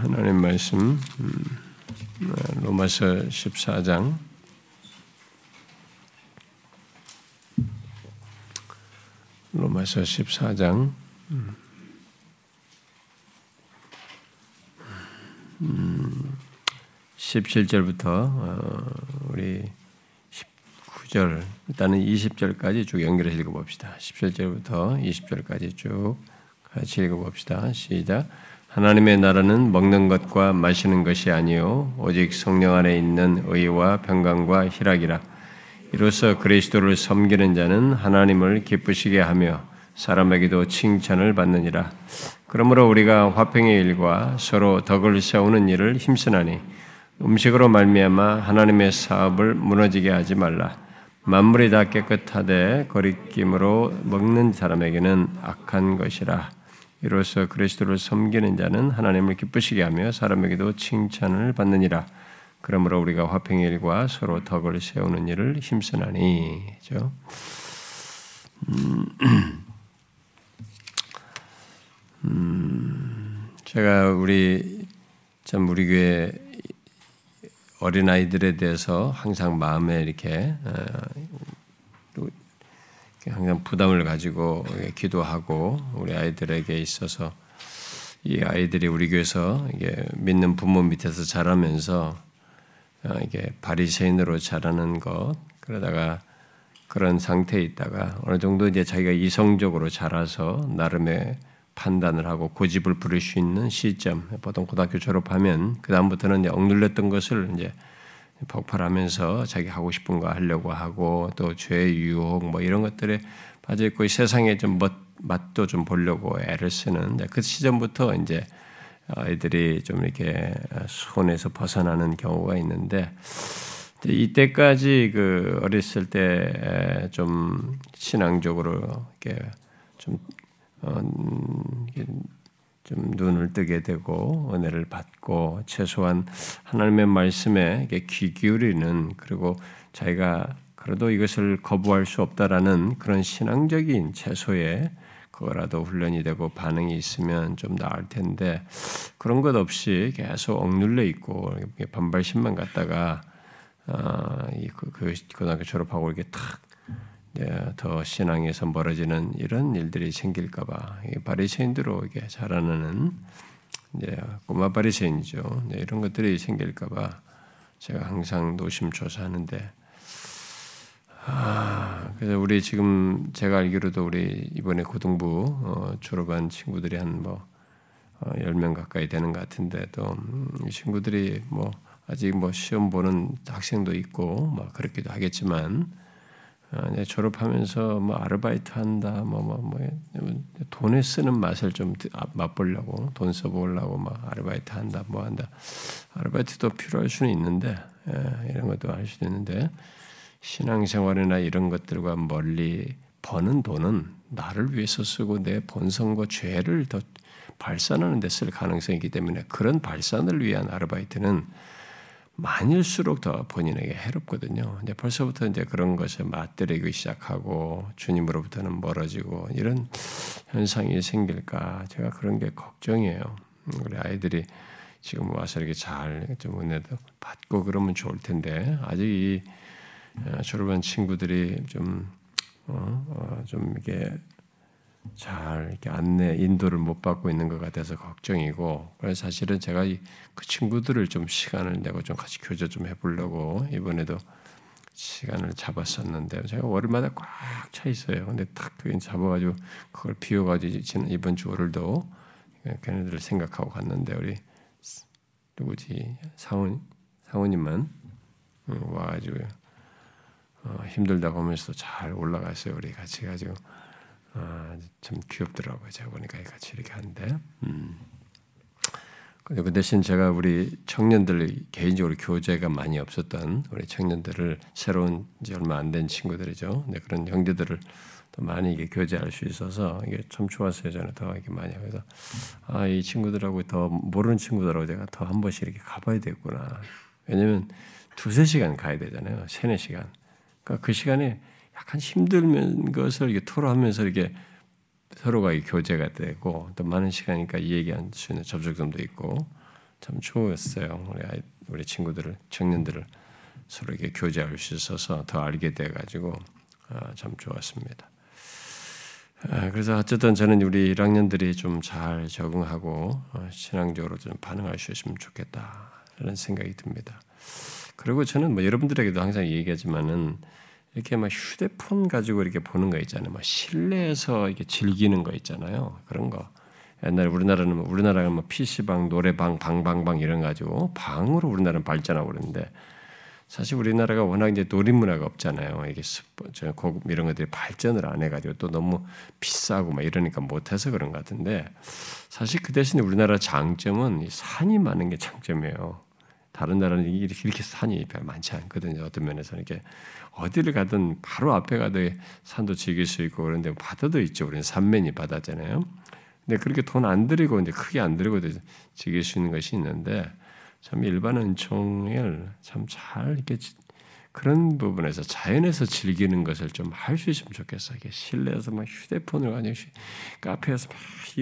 하나님 말씀 음, 로마서 14장 로마서 14장 음, 17절부터 어, 우리 19절 일단은 20절까지 쭉 연결해서 읽어봅시다. 17절부터 20절까지 쭉 같이 읽어봅시다. 시작. 하나님의 나라는 먹는 것과 마시는 것이 아니요 오직 성령 안에 있는 의와 평강과 희락이라. 이로써 그리스도를 섬기는 자는 하나님을 기쁘시게 하며 사람에게도 칭찬을 받느니라. 그러므로 우리가 화평의 일과 서로 덕을 세우는 일을 힘쓰나니 음식으로 말미암아 하나님의 사업을 무너지게 하지 말라. 만물이 다 깨끗하되 거리낌으로 먹는 사람에게는 악한 것이라. 이로써 그리스도를 섬기는 자는 하나님을 기쁘시게 하며 사람에게도 칭찬을 받느니라. 그러므로 우리가 화평의 일과 서로 덕을 세우는 일을 힘쓰나니. 그죠? 음, 음, 제가 우리 참 우리 교회 어린 아이들에 대해서 항상 마음에 이렇게 어, 항상 부담을 가지고 기도하고 우리 아이들에게 있어서 이 아이들이 우리 교회에서 믿는 부모 밑에서 자라면서 어, 이게 바리새인으로 자라는 것 그러다가 그런 상태에 있다가 어느 정도 이제 자기가 이성적으로 자라서 나름의 판단을 하고 고집을 부릴 수 있는 시점 보통 고등학교 졸업하면 그 다음부터는 억눌렸던 것을 이제 폭발하면서 자기 하고 싶은 거 하려고 하고 또 죄의 유혹 뭐 이런 것들에 빠져 있고 세상에 좀 멋, 맛도 좀 보려고 애를 쓰는 그 시점부터 이제 아이들이 좀 이렇게 손에서 벗어나는 경우가 있는데 이때까지 그 어렸을 때 좀 신앙적으로 이렇게 좀 어, 좀 눈을 뜨게 되고 은혜를 받고 최소한 하나님의 말씀에 귀 기울이는 그리고 자기가 그래도 이것을 거부할 수 없다라는 그런 신앙적인 최소의 그거라도 훈련이 되고 반응이 있으면 좀 나을 텐데 그런 것 없이 계속 억눌려 있고 반발심만 갖다가 어, 그, 그 고등학교 졸업하고 이렇게 탁 더 신앙에서 멀어지는 이런 일들이 생길까봐 바리새인들로 이게 자라나는 이제 꼬마 바리새인이죠. 이런 것들이 생길까봐 제가 항상 노심초사하는데 아, 그래서 우리 지금 제가 알기로도 우리 이번에 고등부 어, 졸업한 친구들이 한뭐 어, 10명 가까이 되는 것 같은데 또이 음, 친구들이 뭐 아직 뭐 시험 보는 학생도 있고 뭐 그렇기도 하겠지만 어, 졸업하면서 뭐 아르바이트 한다, 뭐, 뭐, 뭐, 돈에 쓰는 맛을 좀 아, 맛보려고, 돈 써보려고, 뭐, 아르바이트 한다, 뭐 한다. 아르바이트도 필요할 수는 있는데, 예, 이런 것도 할 수도 있는데, 신앙생활이나 이런 것들과 멀리 버는 돈은 나를 위해서 쓰고 내 본성과 죄를 더 발산하는 데 쓸 가능성이 있기 때문에 그런 발산을 위한 아르바이트는 많일수록 더 본인에게 해롭거든요. 근데 벌써부터 이제 그런 것에 맞들이기 시작하고 주님으로부터는 멀어지고 이런 현상이 생길까 제가 그런 게 걱정이에요. 우리 아이들이 지금 와서 이렇게 잘 좀 은혜도 받고 그러면 좋을 텐데 아직 이 어, 졸업한 친구들이 좀 어, 어, 좀 이게 잘 이렇게 안내 인도를 못 받고 있는 것 같아서 걱정이고 그래서 사실은 제가 그 친구들을 좀 시간을 내고 좀 같이 교제 좀 해보려고 이번에도 시간을 잡았었는데 제가 월요일마다 꽉 차 있어요. 근데 딱 그게 잡아가지고 그걸 비워가지고 지난 이번 주 월요일도 걔네들을 생각하고 갔는데 우리 누구지 상원 상원님만 와가지고 어, 힘들다고 하면서도 잘 올라갔어요. 우리 같이 가지고 아, 참 귀엽더라고요. 제가 보니까 같이 이렇게 하는데. 음. 그 대신 제가 우리 청년들 개인적으로 교제가 많이 없었던 우리 청년들을 새로운 이제 얼마 안 된 친구들이죠. 네, 그런 형제들을 더 많이 이게 교제할 수 있어서 이게 참 좋았어요. 저는 더 이렇게 많이 그래서 아 이 친구들하고 더 모르는 친구들하고 제가 더 한 번씩 이렇게 가봐야 되겠구나. 왜냐면 두세 시간 가야 되잖아요. 세네 시간. 그러니까 그 시간에 약간 힘들면 것을 이렇게 토로하면서 이렇게 서로가 교제가 되고 또 많은 시간이니까 이 얘기할 수 있는 접촉점도 있고 참 좋았어요. 우리 아이, 우리 친구들을 청년들을 서로 이렇게 교제할 수 있어서 더 알게 돼 가지고 아, 참 좋았습니다. 아, 그래서 어쨌든 저는 우리 1학년들이 좀 잘 적응하고 어, 신앙적으로 좀 반응할 수 있으면 좋겠다 이런 생각이 듭니다. 그리고 저는 뭐 여러분들에게도 항상 얘기하지만은 이렇게 막 휴대폰 가지고 이렇게 보는 거 있잖아요. 막 실내에서 이렇게 즐기는 거 있잖아요. 그런 거. 옛날에 우리나라는 우리나라가 뭐 PC방, 노래방, 방방방 이런 가지고 방으로 우리나라는 발전하고 그러는데 사실 우리나라가 워낙 이제 놀이 문화가 없잖아요. 이게 스포츠, 고급 이런 것들이 발전을 안 해가지고 또 너무 비싸고 막 이러니까 못해서 그런 것 같은데 사실 그 대신에 우리나라 장점은 산이 많은 게 장점이에요. 다른 나라는 이렇게, 이렇게 산이 많지 않거든요. 어떤 면에서 이렇게 어디를 가든 바로 앞에 가도 산도 즐길 수 있고 그런데 바다도 있죠. 우리는 산면이 바다잖아요. 근데 그렇게 돈 안 들이고 이제 크게 안 들이고 즐길 수 있는 것이 있는데 참 일반 은총을 참 잘 이렇게 그런 부분에서 자연에서 즐기는 것을 좀 할 수 있으면 좋겠어. 이게 실내에서 막 휴대폰을 가지고 카페에서 막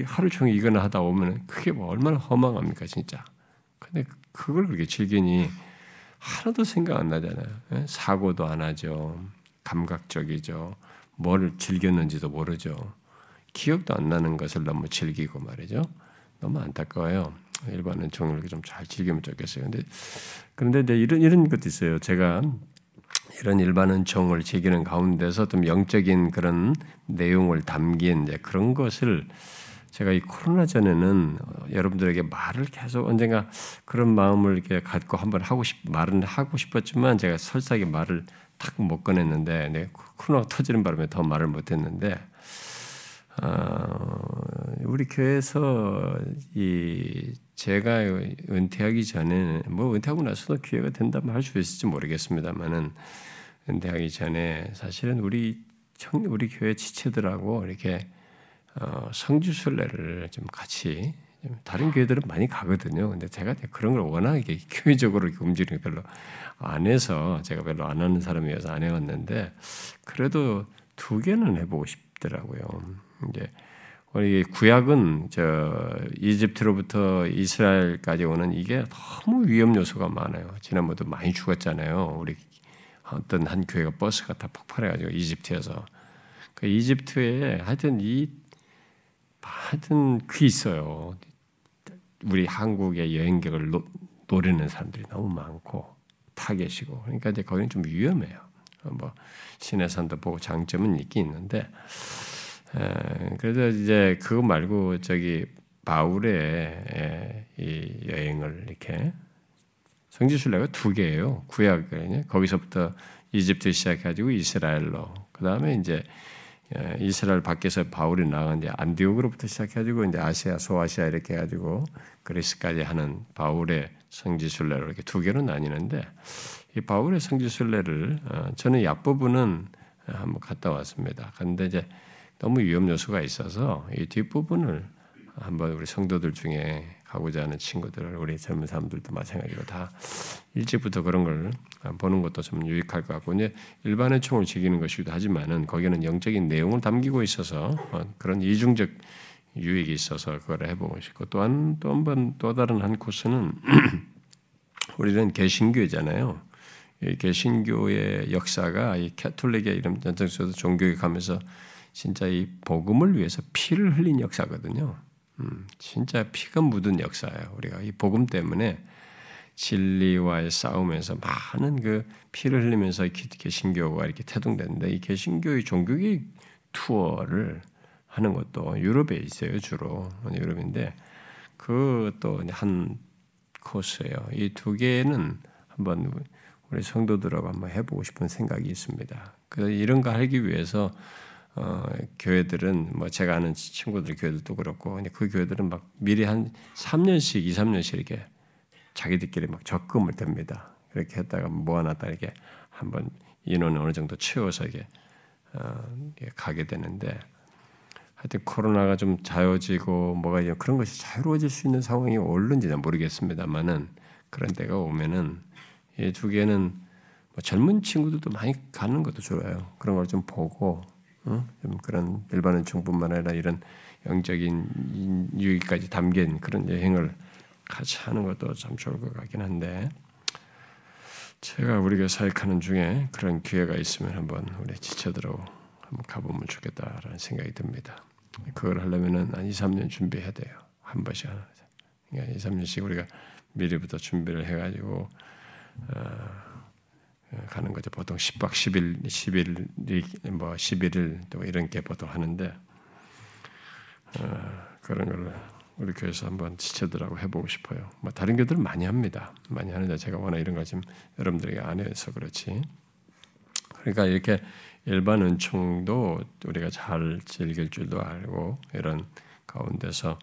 하루 종일 이거나 하다 오면 그게 뭐 얼마나 허망합니까 진짜. 근데 그걸 그렇게 즐기니 하나도 생각 안 나잖아요. 예? 사고도 안 하죠. 감각적이죠. 뭘 즐겼는지도 모르죠. 기억도 안 나는 것을 너무 즐기고 말이죠. 너무 안타까워요. 일반은 종을 좀 잘 즐기면 좋겠어요. 근데 그런데 이제 이런 이런 것도 있어요. 제가 이런 일반은 종을 즐기는 가운데서 좀 영적인 그런 내용을 담긴 이제 그런 것을 제가 이 코로나 전에는 여러분들에게 말을 계속 언젠가 그런 마음을 이렇게 갖고 한번 하고 싶 말은 하고 싶었지만 제가 설사하게 말을 탁 못 꺼냈는데 네, 코로나가 터지는 바람에 더 말을 못 했는데 어, 우리 교회에서 이 제가 은퇴하기 전에 뭐 은퇴하고 나서도 기회가 된다면 할 수 있을지 모르겠습니다만은 은퇴하기 전에 사실은 우리 청, 우리 교회 지체들하고 이렇게 어, 성주순례를 좀 같이 다른 교회들은 많이 가거든요. 근데 제가 그런 걸 워낙 이게 교회적으로 움직이는 별로 안 해서 제가 별로 안 하는 사람이어서 안 해왔는데 그래도 두 개는 해보고 싶더라고요. 이제 우리 구약은 저 이집트로부터 이스라엘까지 오는 이게 너무 위험 요소가 많아요. 지난번도 많이 죽었잖아요. 우리 어떤 한 교회가 버스가 다 폭발해가지고 이집트에서 그 이집트에 하여튼 이 하여튼 그 있어요. 우리 한국의 여행객을 노, 노리는 사람들이 너무 많고 타 계시고 그러니까 이제 거기는 좀 위험해요. 뭐 신해산도 보고 장점은 있긴 있는데 그래서 이제 그거 말고 저기 바울의 이 여행을 이렇게 성지순례가 두 개예요. 구약에 거기서부터 이집트 시작해가지고 이스라엘로 그 다음에 이제 이스라엘 밖에서 바울이 이제 안디옥으로부터 시작해가지고 이제 아시아 소아시아 이렇게 해가지고 그리스까지 하는 바울의 성지순례로 이렇게 두 개로 나뉘는데 이 바울의 성지순례를 어, 저는 앞 부분은 한번 갔다 왔습니다. 그런데 이제 너무 위험 요소가 있어서 이 뒷부분을 한번 우리 성도들 중에 가고자 하는 친구들, 우리 젊은 사람들도 마찬가지로 다 일찍부터 그런 걸 보는 것도 좀 유익할 것 같고, 이제 일반의 총을 즐기는 것이기도 하지만은 거기는 영적인 내용을 담기고 있어서 어, 그런 이중적 유익이 있어서 그걸 해보고 싶고, 또한 또 한 번 또 다른 한 코스는 우리는 개신교잖아요. 개신교의 역사가 이 캐톨릭의 이런 전통적으로 종교에 가면서 진짜 이 복음을 위해서 피를 흘린 역사거든요. 음, 진짜 피가 묻은 역사예요. 우리가 이 복음 때문에 진리와의 싸움에서 많은 그 피를 흘리면서 개신교가 이렇게 태동되는데 이 개신교의 종교기 투어를 하는 것도 유럽에 있어요 주로 유럽인데 그 또 한 코스예요. 이 두 개는 한번 우리 성도들하고 한번 해보고 싶은 생각이 있습니다. 그래서 이런 거 하기 위해서 어, 교회들은 뭐 제가 아는 친구들 교회들도 그렇고 근데 그 교회들은 막 미리 한 3년씩 2, 3년씩 이렇게 자기들끼리 막 적금을 댑니다. 그렇게 했다가 모아놨다 이렇게 한번 인원을 어느 정도 채워서 이게 어, 가게 되는데 하여튼 코로나가 좀 자유지고 뭐가 이제 그런 것이 자유로워질 수 있는 상황이 올는지는 모르겠습니다만은 그런 때가 오면은 이 두 개는 뭐 젊은 친구들도 많이 가는 것도 좋아요. 그런 걸 좀 보고 좀 그런 일반은 총뿐만 아니라 이런 영적인 유익까지 담긴 그런 여행을 같이 하는 것도 참 좋을 것 같긴 한데 제가 우리가 사역하는 중에 그런 기회가 있으면 한번 우리 지체들어 한번 가보면 좋겠다라는 생각이 듭니다. 그걸 하려면은 한 2, 3년 준비해야 돼요. 한 번씩 하나. 그러니까 2, 3년씩 우리가 미리부터 준비를 해가지고 어, 가는 거죠. 보통 10박 10일, 10일, 뭐 11일 또 이런 게 보통 하는데 어, 그런 걸 우리 교회에서 한번 지체들하고 해보고 싶어요. 뭐 다른 교들은 많이 합니다. 많이 하는데 제가 워낙 이런 거 지금 여러분들에게 안 해서 그렇지. 그러니까 이렇게 일반 은총도 우리가 잘 즐길 줄도 알고 이런 가운데서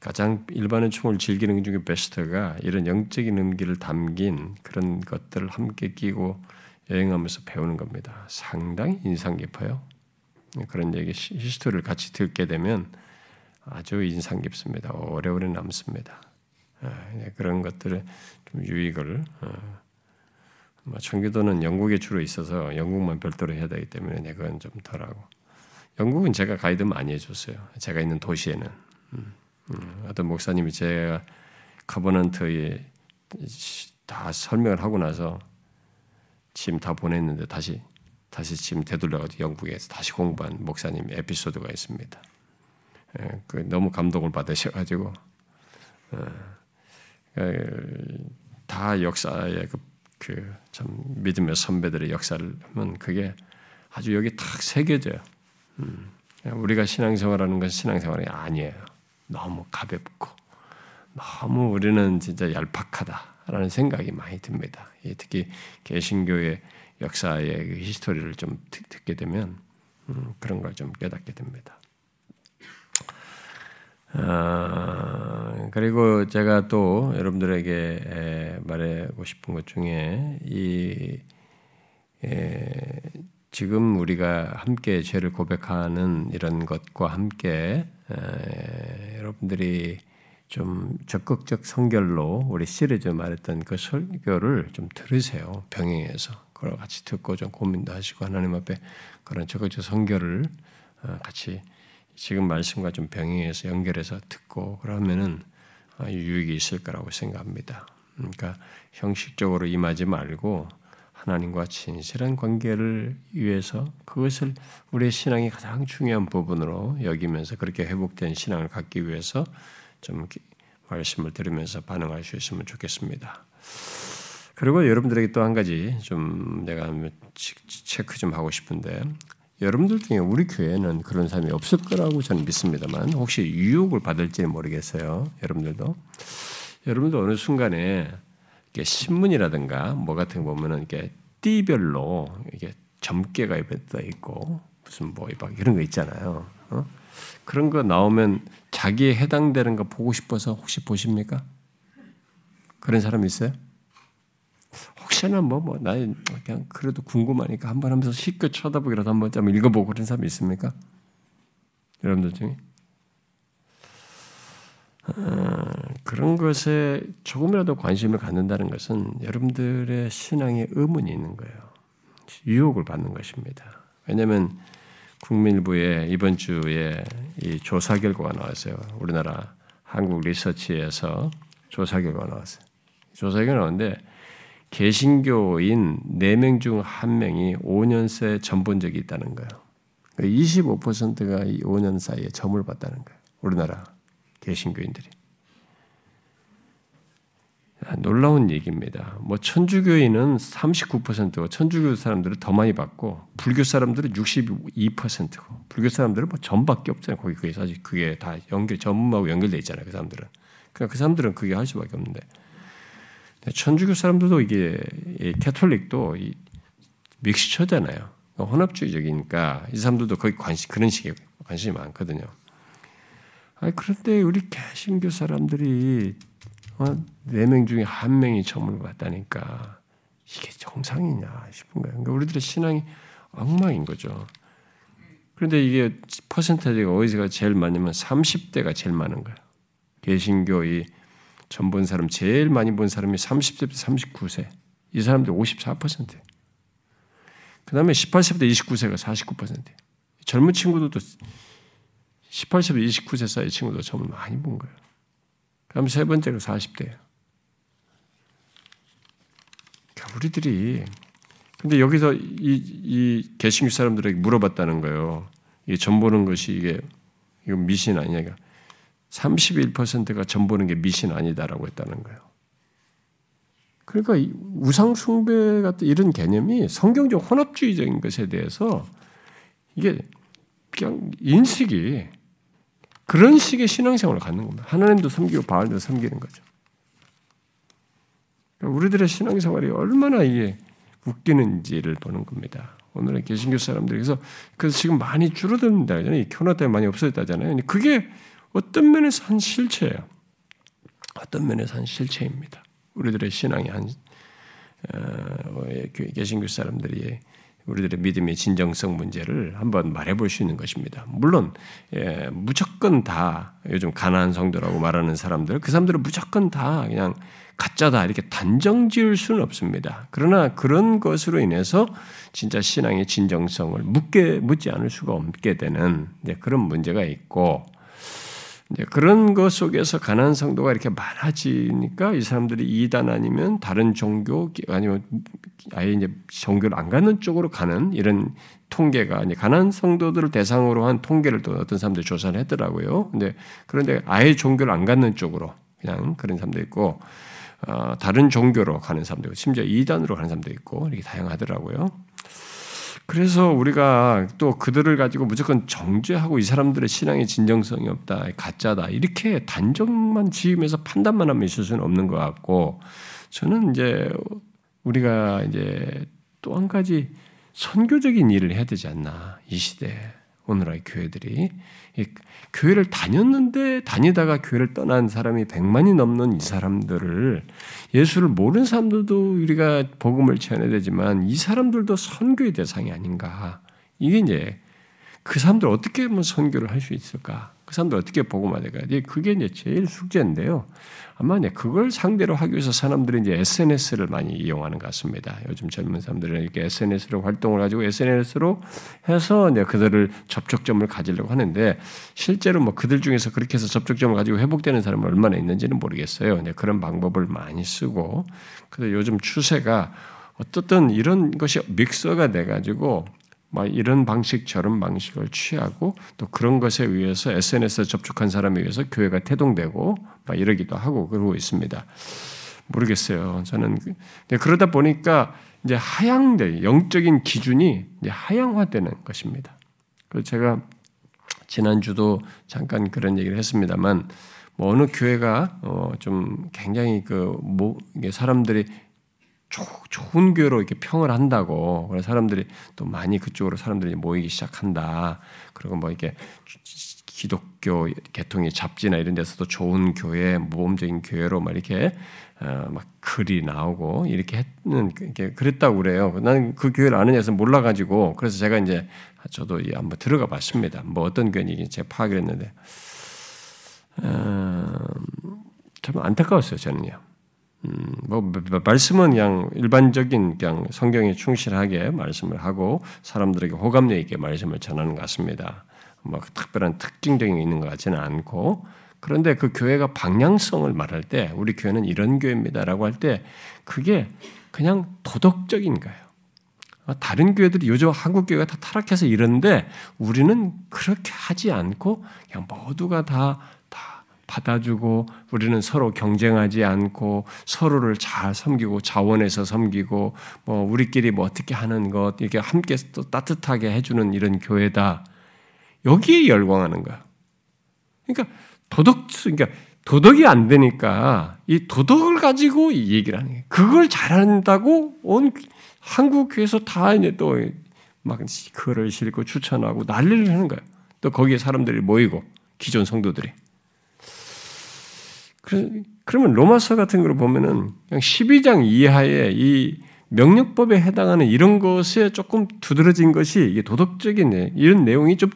가장 일반 은총을 즐기는 것 중에 베스트가 이런 영적인 의미를 담긴 그런 것들을 함께 끼고 여행하면서 배우는 겁니다. 상당히 인상 깊어요. 그런 얘기 히스토리를 같이 듣게 되면 아주 인상 깊습니다. 오래오래 남습니다. 예, 그런 것들을 좀 유익을 어, 뭐 청교도는 영국에 주로 있어서 영국만 별도로 해야 되기 때문에 그건 좀 덜하고 영국은 제가 가이드 많이 해줬어요. 제가 있는 도시에는 음, 음, 어떤 목사님이 제가 커버넌트에 다 설명을 하고 나서 짐다 보냈는데 다시 다시 짐 되돌려가지고 영국에서 다시 공부한 목사님 에피소드가 있습니다. 예, 그 너무 감동을 받으셔가지고 예, 그다 역사의 그 그참 믿음의 선배들의 역사를 하면 그게 아주 여기 탁 새겨져요. 음. 우리가 신앙생활하는 건 신앙생활이 아니에요. 너무 가볍고 너무 우리는 진짜 얄팍하다라는 생각이 많이 듭니다. 특히 개신교의 역사의 그 히스토리를 좀 듣게 되면 음, 그런 걸 좀 깨닫게 됩니다. 아, 그리고 제가 또 여러분들에게 말하고 싶은 것 중에 이 에, 지금 우리가 함께 죄를 고백하는 이런 것과 함께 에, 여러분들이 좀 적극적 성결로 우리 시리즈 말했던 그 설교를 좀 들으세요 병행해서 그걸 같이 듣고 좀 고민도 하시고 하나님 앞에 그런 적극적 성결을 어, 같이 지금 말씀과 좀 병행해서 연결해서 듣고 그러면은 아, 유익이 있을 거라고 생각합니다. 그러니까 형식적으로 임하지 말고 하나님과 진실한 관계를 위해서 그것을 우리의 신앙이 가장 중요한 부분으로 여기면서 그렇게 회복된 신앙을 갖기 위해서 좀 말씀을 들으면서 반응할 수 있으면 좋겠습니다. 그리고 여러분들에게 또 한 가지 좀 내가 체크 좀 하고 싶은데 여러분들 중에 우리 교회는 그런 사람이 없을 거라고 저는 믿습니다만 혹시 유혹을 받을지 모르겠어요. 여러분들도 여러분도 어느 순간에 이게 신문이라든가 뭐 같은 거 보면은 이게 띠별로 이게 점괘가 입에 있고 무슨 뭐 막 이런 거 있잖아요. 어? 그런 거 나오면 자기에 해당되는 거 보고 싶어서 혹시 보십니까? 그런 사람 있어요? 혹시나 뭐, 뭐, 나 그냥 그래도 궁금하니까 한번 하면서 실컷 쳐다보기라도 한번 좀 읽어보고 그런 사람 있습니까? 여러분들 중에? 어, 그런 것에 조금이라도 관심을 갖는다는 것은 여러분들의 신앙에 의문이 있는 거예요. 유혹을 받는 것입니다. 왜냐하면 국민일보에 이번 주에 이 조사 결과가 나왔어요. 우리나라 한국 리서치에서 조사 결과가 나왔어요. 조사 결과가 나왔는데 개신교인 4명 중 1명이 5년새 전본 적이 있다는 거예요. 25%가 이 5년 사이에 점을 봤다는 거예요. 우리나라 개신교인들이. 놀라운 얘기입니다. 뭐 천주교인은 39%고 천주교 사람들은 더 많이 받고 불교 사람들은 62%고 불교 사람들은 뭐 전밖에 없잖아요. 거기 그게 사실 그게 다 연결 전하고 연결돼 있잖아요. 그 사람들은. 그러니까 그 사람들은 그게 할 수밖에 없는데 천주교 사람들도 이게 캐톨릭도 믹스처잖아요. 혼합주의적이니까 이 사람들도 거의 관심 그런 식의 관심이 많거든요. 아니, 그런데 우리 개신교 사람들이 어, 네명 중에 한 명이 점을 받다니까 이게 정상이냐 싶은 거예요. 그러니까 우리들의 신앙이 엉망인 거죠. 그런데 이게 퍼센테이지가 어디서 제일 많냐면 30대가 제일 많은 거예요. 개신교의 전본 사람 제일 많이 본 사람이 30세부터 39세. 이 사람들 54%. 그 다음에 18세부터 29세가 49%. 젊은 친구들도 18세부터 29세 사이 친구도 점을 많이 본 거예요. 그럼 세 번째로 40대예요. 그러니까 우리들이 근데 여기서 이, 이 개신교 사람들에게 물어봤다는 거예요. 이게 점 보는 것이 이게 이거 미신 아니냐. 31%가 점 보는 게 미신 아니다라고 했다는 거예요. 그러니까 우상 숭배 같은 이런 개념이 성경적 혼합주의적인 것에 대해서 이게 그냥 인식이 그런 식의 신앙생활을 갖는 겁니다. 하나님도 섬기고 바알도 섬기는 거죠. 그러니까 우리들의 신앙생활이 얼마나 이게 웃기는지를 보는 겁니다. 오늘의 개신교 사람들이 그래서 그래서 지금 많이 줄어든다잖아요. 코로나 때문에 많이 없어졌다잖아요. 그게 어떤 면에서 한 실체예요. 어떤 면에서 한 실체입니다. 우리들의 신앙이 한 어, 개신교 사람들이 우리들의 믿음의 진정성 문제를 한번 말해볼 수 있는 것입니다. 물론 예, 무조건 다 요즘 가난한 성도라고 말하는 사람들 그 사람들은 무조건 다 그냥 가짜다 이렇게 단정 지을 수는 없습니다. 그러나 그런 것으로 인해서 진짜 신앙의 진정성을 묻게 묻지 않을 수가 없게 되는 그런 문제가 있고 그런 것 속에서 가난 성도가 이렇게 많아지니까 이 사람들이 이단 아니면 다른 종교 아니면 아예 이제 종교를 안 갖는 쪽으로 가는 이런 통계가 이제 가난 성도들을 대상으로 한 통계를 또 어떤 사람들이 조사를 했더라고요. 근데 그런데 아예 종교를 안 갖는 쪽으로 그냥 그런 사람도 있고 어, 다른 종교로 가는 사람도 있고 심지어 이단으로 가는 사람도 있고 이렇게 다양하더라고요. 그래서 우리가 또 그들을 가지고 무조건 정죄하고 이 사람들의 신앙의 진정성이 없다, 가짜다 이렇게 단정만 지으면서 판단만 하면 있을 수는 없는 것 같고 저는 이제 우리가 이제 또 한 가지 선교적인 일을 해야 되지 않나 이 시대 오늘의 교회들이 교회를 다녔는데 다니다가 교회를 떠난 사람이 100만이 넘는 이 사람들을 예수를 모르는 사람들도 우리가 복음을 전해야 되지만 이 사람들도 선교의 대상이 아닌가. 이게 이제 그 사람들 어떻게 하면 선교를 할 수 있을까? 그 사람들 어떻게 복음화 될까? 그게 이제 제일 숙제인데요. 아마 이제 그걸 상대로 하기 위해서 사람들이 이제 SNS를 많이 이용하는 것 같습니다. 요즘 젊은 사람들은 이렇게 SNS로 활동을 가지고 SNS로 해서 이제 그들을 접촉점을 가지려고 하는데 실제로 뭐 그들 중에서 그렇게 해서 접촉점을 가지고 회복되는 사람이 얼마나 있는지는 모르겠어요. 이제 그런 방법을 많이 쓰고 그래서 요즘 추세가 어떻든 이런 것이 믹서가 돼가지고 막 이런 방식 저런 방식을 취하고 또 그런 것에 의해서 SNS에 접촉한 사람에 의해서 교회가 태동되고 막 이러기도 하고 그러고 있습니다. 모르겠어요. 저는 그러다 보니까 이제 하향돼 영적인 기준이 이제 하향화되는 것입니다. 그 제가 지난주도 잠깐 그런 얘기를 했습니다만 뭐 어느 교회가 어 좀 굉장히 그 뭐 사람들이 좋은 교회로 이렇게 평을 한다고 사람들이 또 많이 그쪽으로 사람들이 모이기 시작한다. 그리고 뭐 이렇게 기독교 계통의 잡지나 이런 데서도 좋은 교회, 모범적인 교회로 막 이렇게 어, 막 글이 나오고 이렇게 했는 이렇게 그랬다고 그래요. 나는 그 교회를 아는 데서 몰라가지고 그래서 제가 이제 저도 한번 들어가 봤습니다. 뭐 어떤 교회인지 제가 파악을 했는데 어, 참 안타까웠어요 저는요. 음, 뭐 말씀은 그냥 일반적인 그냥 성경에 충실하게 말씀을 하고 사람들에게 호감력 있게 말씀을 전하는 것 같습니다. 뭐 특별한 특징적인 게 있는 것 같지는 않고 그런데 그 교회가 방향성을 말할 때 우리 교회는 이런 교회입니다라고 할 때 그게 그냥 도덕적인 거예요. 다른 교회들이 요즘 한국 교회가 다 타락해서 이런데 우리는 그렇게 하지 않고 그냥 모두가 다 받아주고 우리는 서로 경쟁하지 않고 서로를 잘 섬기고 자원해서 섬기고 뭐 우리끼리 뭐 어떻게 하는 것 이렇게 함께 또 따뜻하게 해주는 이런 교회다. 여기에 열광하는 거야. 그러니까 도덕 그러니까 도덕이 안 되니까 이 도덕을 가지고 이 얘기를 하는 거예요. 그걸 잘한다고 온 한국 교회에서 다 이제 또 막 글을 실고 추천하고 난리를 하는 거예요. 또 거기에 사람들이 모이고 기존 성도들이. 그러면 로마서 같은 걸 보면은 그냥 12장 이하의 이 명령법에 해당하는 이런 것에 조금 두드러진 것이 이게 도덕적인 이런 내용이 좀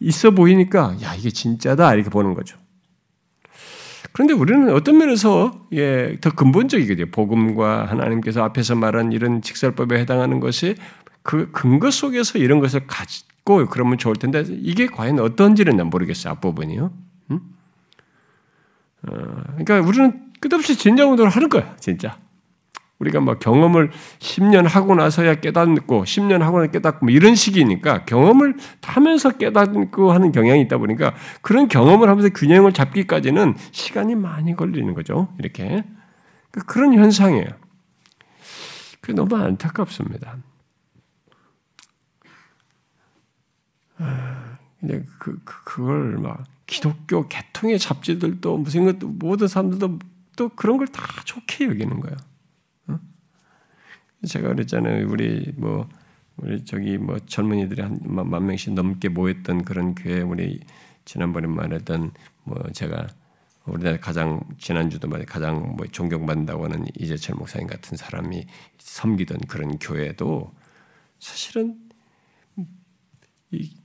있어 보이니까 야 이게 진짜다 이렇게 보는 거죠. 그런데 우리는 어떤 면에서 예, 더 근본적이게 복음과 하나님께서 앞에서 말한 이런 직설법에 해당하는 것이 그 근거 속에서 이런 것을 가지고 그러면 좋을 텐데 이게 과연 어떤지는 모르겠어요 앞부분이요. 음? 어, 그러니까 우리는 끝없이 진정 운동을 하는 거야, 진짜. 우리가 막 경험을 10년 하고 나서야 깨닫고 10년 하고 나서 깨닫고 뭐 이런 식이니까 경험을 하면서 깨닫고 하는 경향이 있다 보니까 그런 경험을 하면서 균형을 잡기까지는 시간이 많이 걸리는 거죠. 이렇게 그 그런 현상이에요. 그 너무 안타깝습니다. 근데 그, 그 그걸 막 기독교 개통의 잡지들도 무슨 것도 모든 사람들도 또 그런 걸 다 좋게 여기는 거예요. 제가 그랬잖아요. 우리 뭐 우리 저기 뭐 젊은이들이 한 만 명씩 넘게 모였던 그런 교회 우리 지난번에 말했던 뭐 제가 우리나라 가장 지난주도 말해 가장 뭐 존경받는다고 하는 이재철 목사님 같은 사람이 섬기던 그런 교회도 사실은 이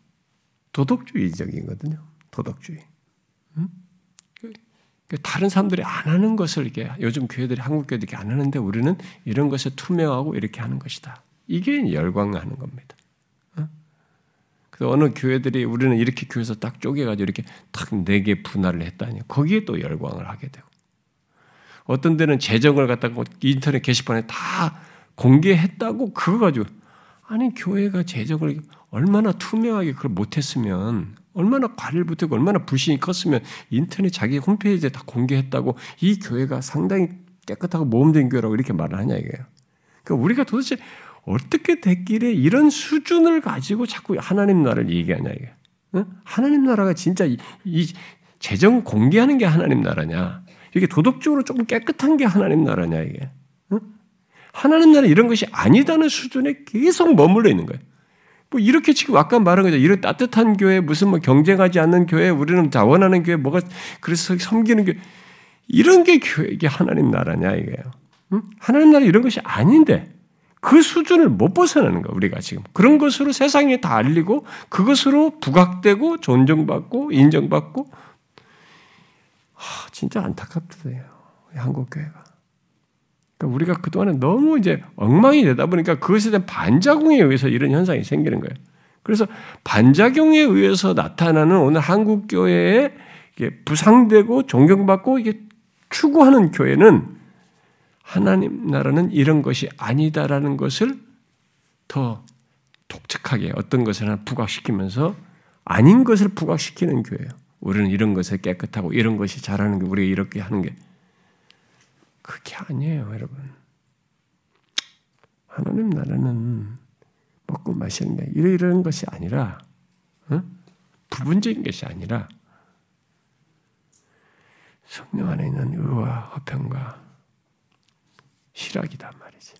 도덕주의적이거든요. 도덕주의. 음? 그 다른 사람들이 안 하는 것을 이렇게 요즘 교회들이 한국 교회들이 안 하는데 우리는 이런 것을 투명하고 이렇게 하는 것이다. 이게 열광하는 겁니다. 어? 그래서 어느 교회들이 우리는 이렇게 교회에서 딱 쪼개가지고 이렇게 딱 네 개 분할을 했다니 거기에 또 열광을 하게 되고 어떤 데는 재정을 갖다가 인터넷 게시판에 다 공개했다고 그거 가지고 아니 교회가 재정을 얼마나 투명하게 그걸 못했으면 얼마나 관리를 못하고 얼마나 불신이 컸으면 인터넷 자기 홈페이지에 다 공개했다고 이 교회가 상당히 깨끗하고 모험된 교회라고 이렇게 말을 하냐 이거예요. 그러니까 우리가 도대체 어떻게 됐길래 이런 수준을 가지고 자꾸 하나님 나라를 얘기하냐 이게. 응? 하나님 나라가 진짜 이, 이 재정 공개하는 게 하나님 나라냐? 이게 도덕적으로 조금 깨끗한 게 하나님 나라냐 이게? 응? 하나님 나라 이런 것이 아니다는 수준에 계속 머물러 있는 거예요. 뭐 이렇게 지금 아까 말한 거죠. 이런 따뜻한 교회 무슨 뭐 경쟁하지 않는 교회 우리는 자원하는 교회 뭐가 그래서 섬기는 교회 이런 게 교회 하나님 나라냐 이게요. 응? 하나님 나라 이런 것이 아닌데 그 수준을 못 벗어나는 거 우리가 지금 그런 것으로 세상에 다 알리고 그것으로 부각되고 존중받고 인정받고 하, 진짜 안타깝더래요 한국 교회가. 그러니까 우리가 그동안에 너무 이제 엉망이 되다 보니까 그것에 대한 반작용에 의해서 이런 현상이 생기는 거예요. 그래서 반작용에 의해서 나타나는 오늘 한국 교회에 부상되고 존경받고 이게 추구하는 교회는 하나님 나라는 이런 것이 아니다라는 것을 더 독특하게 어떤 것을 하나 부각시키면서 아닌 것을 부각시키는 교회예요. 우리는 이런 것에 깨끗하고 이런 것이 잘하는 게 우리가 이렇게 하는 게 그게 아니에요, 여러분. 하나님 나라는 먹고 마시는 게 이런 것이 아니라 어? 부분적인 것이 아니라 성령 안에 있는 의와 화평과 실학이단 말이지.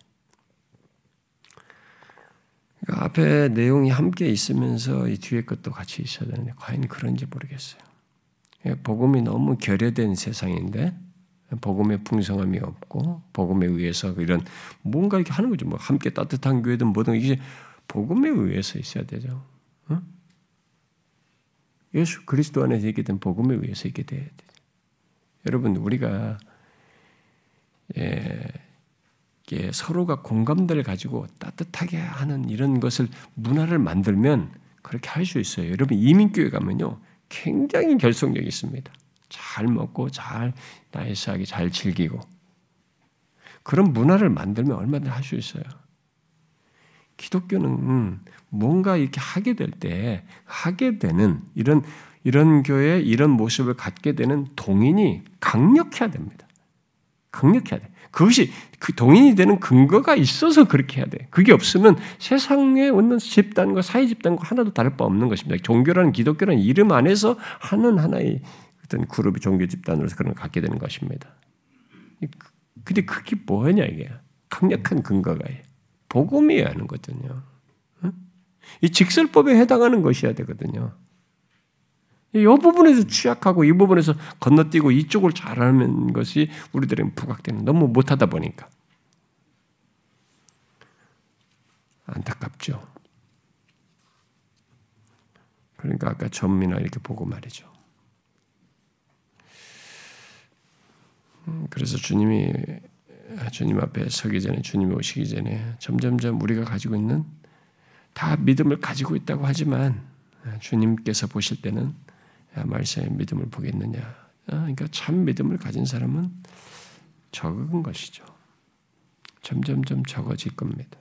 그러니까 앞에 내용이 함께 있으면서 이 뒤에 것도 같이 있어야 되는데 과연 그런지 모르겠어요. 예, 복음이 너무 결여된 세상인데 복음의 풍성함이 없고 복음에 의해서 이런 뭔가 이렇게 하는 거죠. 뭐 함께 따뜻한 교회든 뭐든 이게 복음에 의해서 있어야 되죠. 어? 예수 그리스도 안에서 있게 된 복음에 의해서 있게 돼야 돼. 여러분 우리가 예, 예, 서로가 공감대를 가지고 따뜻하게 하는 이런 것을 문화를 만들면 그렇게 할 수 있어요. 여러분 이민교회 가면요 굉장히 결속력이 있습니다. 잘 먹고 잘 나이스하게 잘 즐기고 그런 문화를 만들면 얼마든지 할 수 있어요. 기독교는 뭔가 이렇게 하게 될 때 하게 되는 이런 이런 교회 이런 모습을 갖게 되는 동인이 강력해야 됩니다. 강력해야 돼. 그것이 그 동인이 되는 근거가 있어서 그렇게 해야 돼. 그게 없으면 세상에 있는 집단과 사회 집단과 하나도 다를 바 없는 것입니다. 종교라는 기독교라는 이름 안에서 하는 하나의 어떤 그룹이 종교 집단으로서 그런 걸 갖게 되는 것입니다. 근데 그게 뭐냐 이게 강력한 근거가 복음이어야 하는 거거든요. 이 직설법에 해당하는 것이어야 되거든요. 이 부분에서 취약하고 이 부분에서 건너뛰고 이쪽을 잘하는 것이 우리들은 부각되는 너무 못하다 보니까 안타깝죠. 그러니까 아까 전미나 이렇게 보고 말이죠. 음, 그래서 주님이 주님 앞에 서기 전에 주님이 오시기 전에 점점점 우리가 가지고 있는 다 믿음을 가지고 있다고 하지만 주님께서 보실 때는 말씀의 믿음을 보겠느냐 그러니까 참 믿음을 가진 사람은 적은 것이죠. 점점점 적어질 겁니다.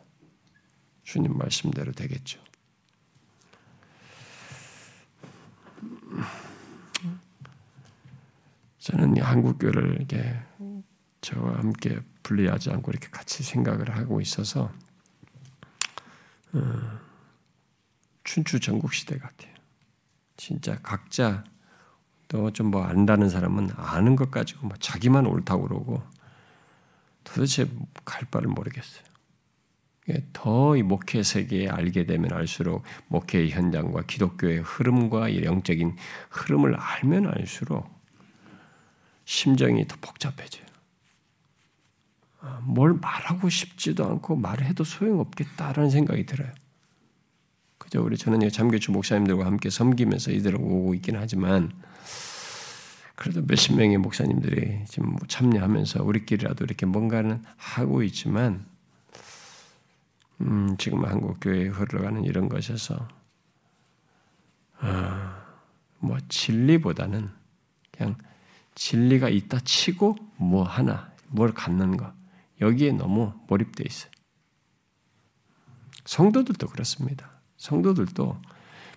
주님 말씀대로 되겠죠. 저는 한국 교를 이렇게 저와 함께 분리하지 않고 이렇게 같이 생각을 하고 있어서 어, 춘추 전국 시대 같아요. 진짜 각자 또 좀 뭐 안다는 사람은 아는 것 가지고 뭐 자기만 옳다고 그러고 도대체 갈 바를 모르겠어요. 더 이 목회 세계에 알게 되면 알수록 목회의 현장과 기독교의 흐름과 영적인 흐름을 알면 알수록 심정이 더 복잡해져요. 아, 뭘 말하고 싶지도 않고 말해도 소용없겠다라는 생각이 들어요. 그죠? 우리 저는 잠교주 목사님들과 함께 섬기면서 이대로 오고 있긴 하지만 그래도 몇십 명의 목사님들이 지금 뭐 참여하면서 우리끼리라도 이렇게 뭔가는 하고 있지만 음, 지금 한국 교회에 흘러가는 이런 것에서 아, 뭐 진리보다는 그냥 진리가 있다 치고 뭐 하나 뭘 갖는 거 여기에 너무 몰입돼 있어요. 성도들도 그렇습니다. 성도들도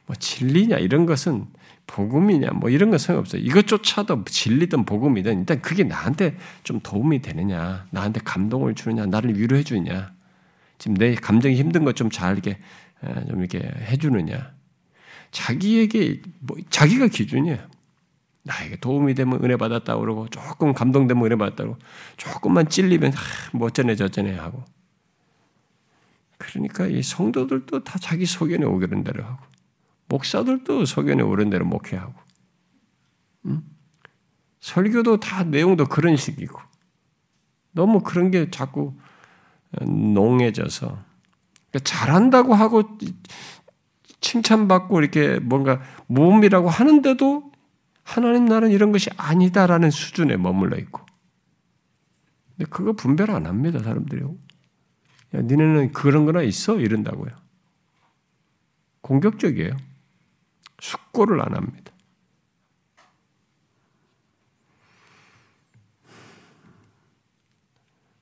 뭐 진리냐 이런 것은 복음이냐 뭐 이런 건 소용없어요. 이것조차도 진리든 복음이든 일단 그게 나한테 좀 도움이 되느냐, 나한테 감동을 주느냐, 나를 위로해 주느냐, 지금 내 감정이 힘든 것 좀잘 이렇게 좀 이렇게 해주느냐, 자기에게 뭐 자기가 기준이에요. 나에게 도움이 되면 은혜 받았다 그러고 조금 감동되면 은혜 받았다 고 조금만 찔리면 뭐 어쩌네 저쩌네 하고 그러니까 이 성도들도 다 자기 소견에 오르는 대로 하고 목사들도 소견에 오른 대로 목회하고 음? 설교도 다 내용도 그런 식이고 너무 그런 게 자꾸 농해져서 그러니까 잘한다고 하고 칭찬받고 이렇게 뭔가 모험이라고 하는데도 하나님 나라는 이런 것이 아니다라는 수준에 머물러 있고 근데 그거 분별 안 합니다 사람들이 야, 니네는 그런 거나 있어? 이런다고요. 공격적이에요. 숙고를 안 합니다.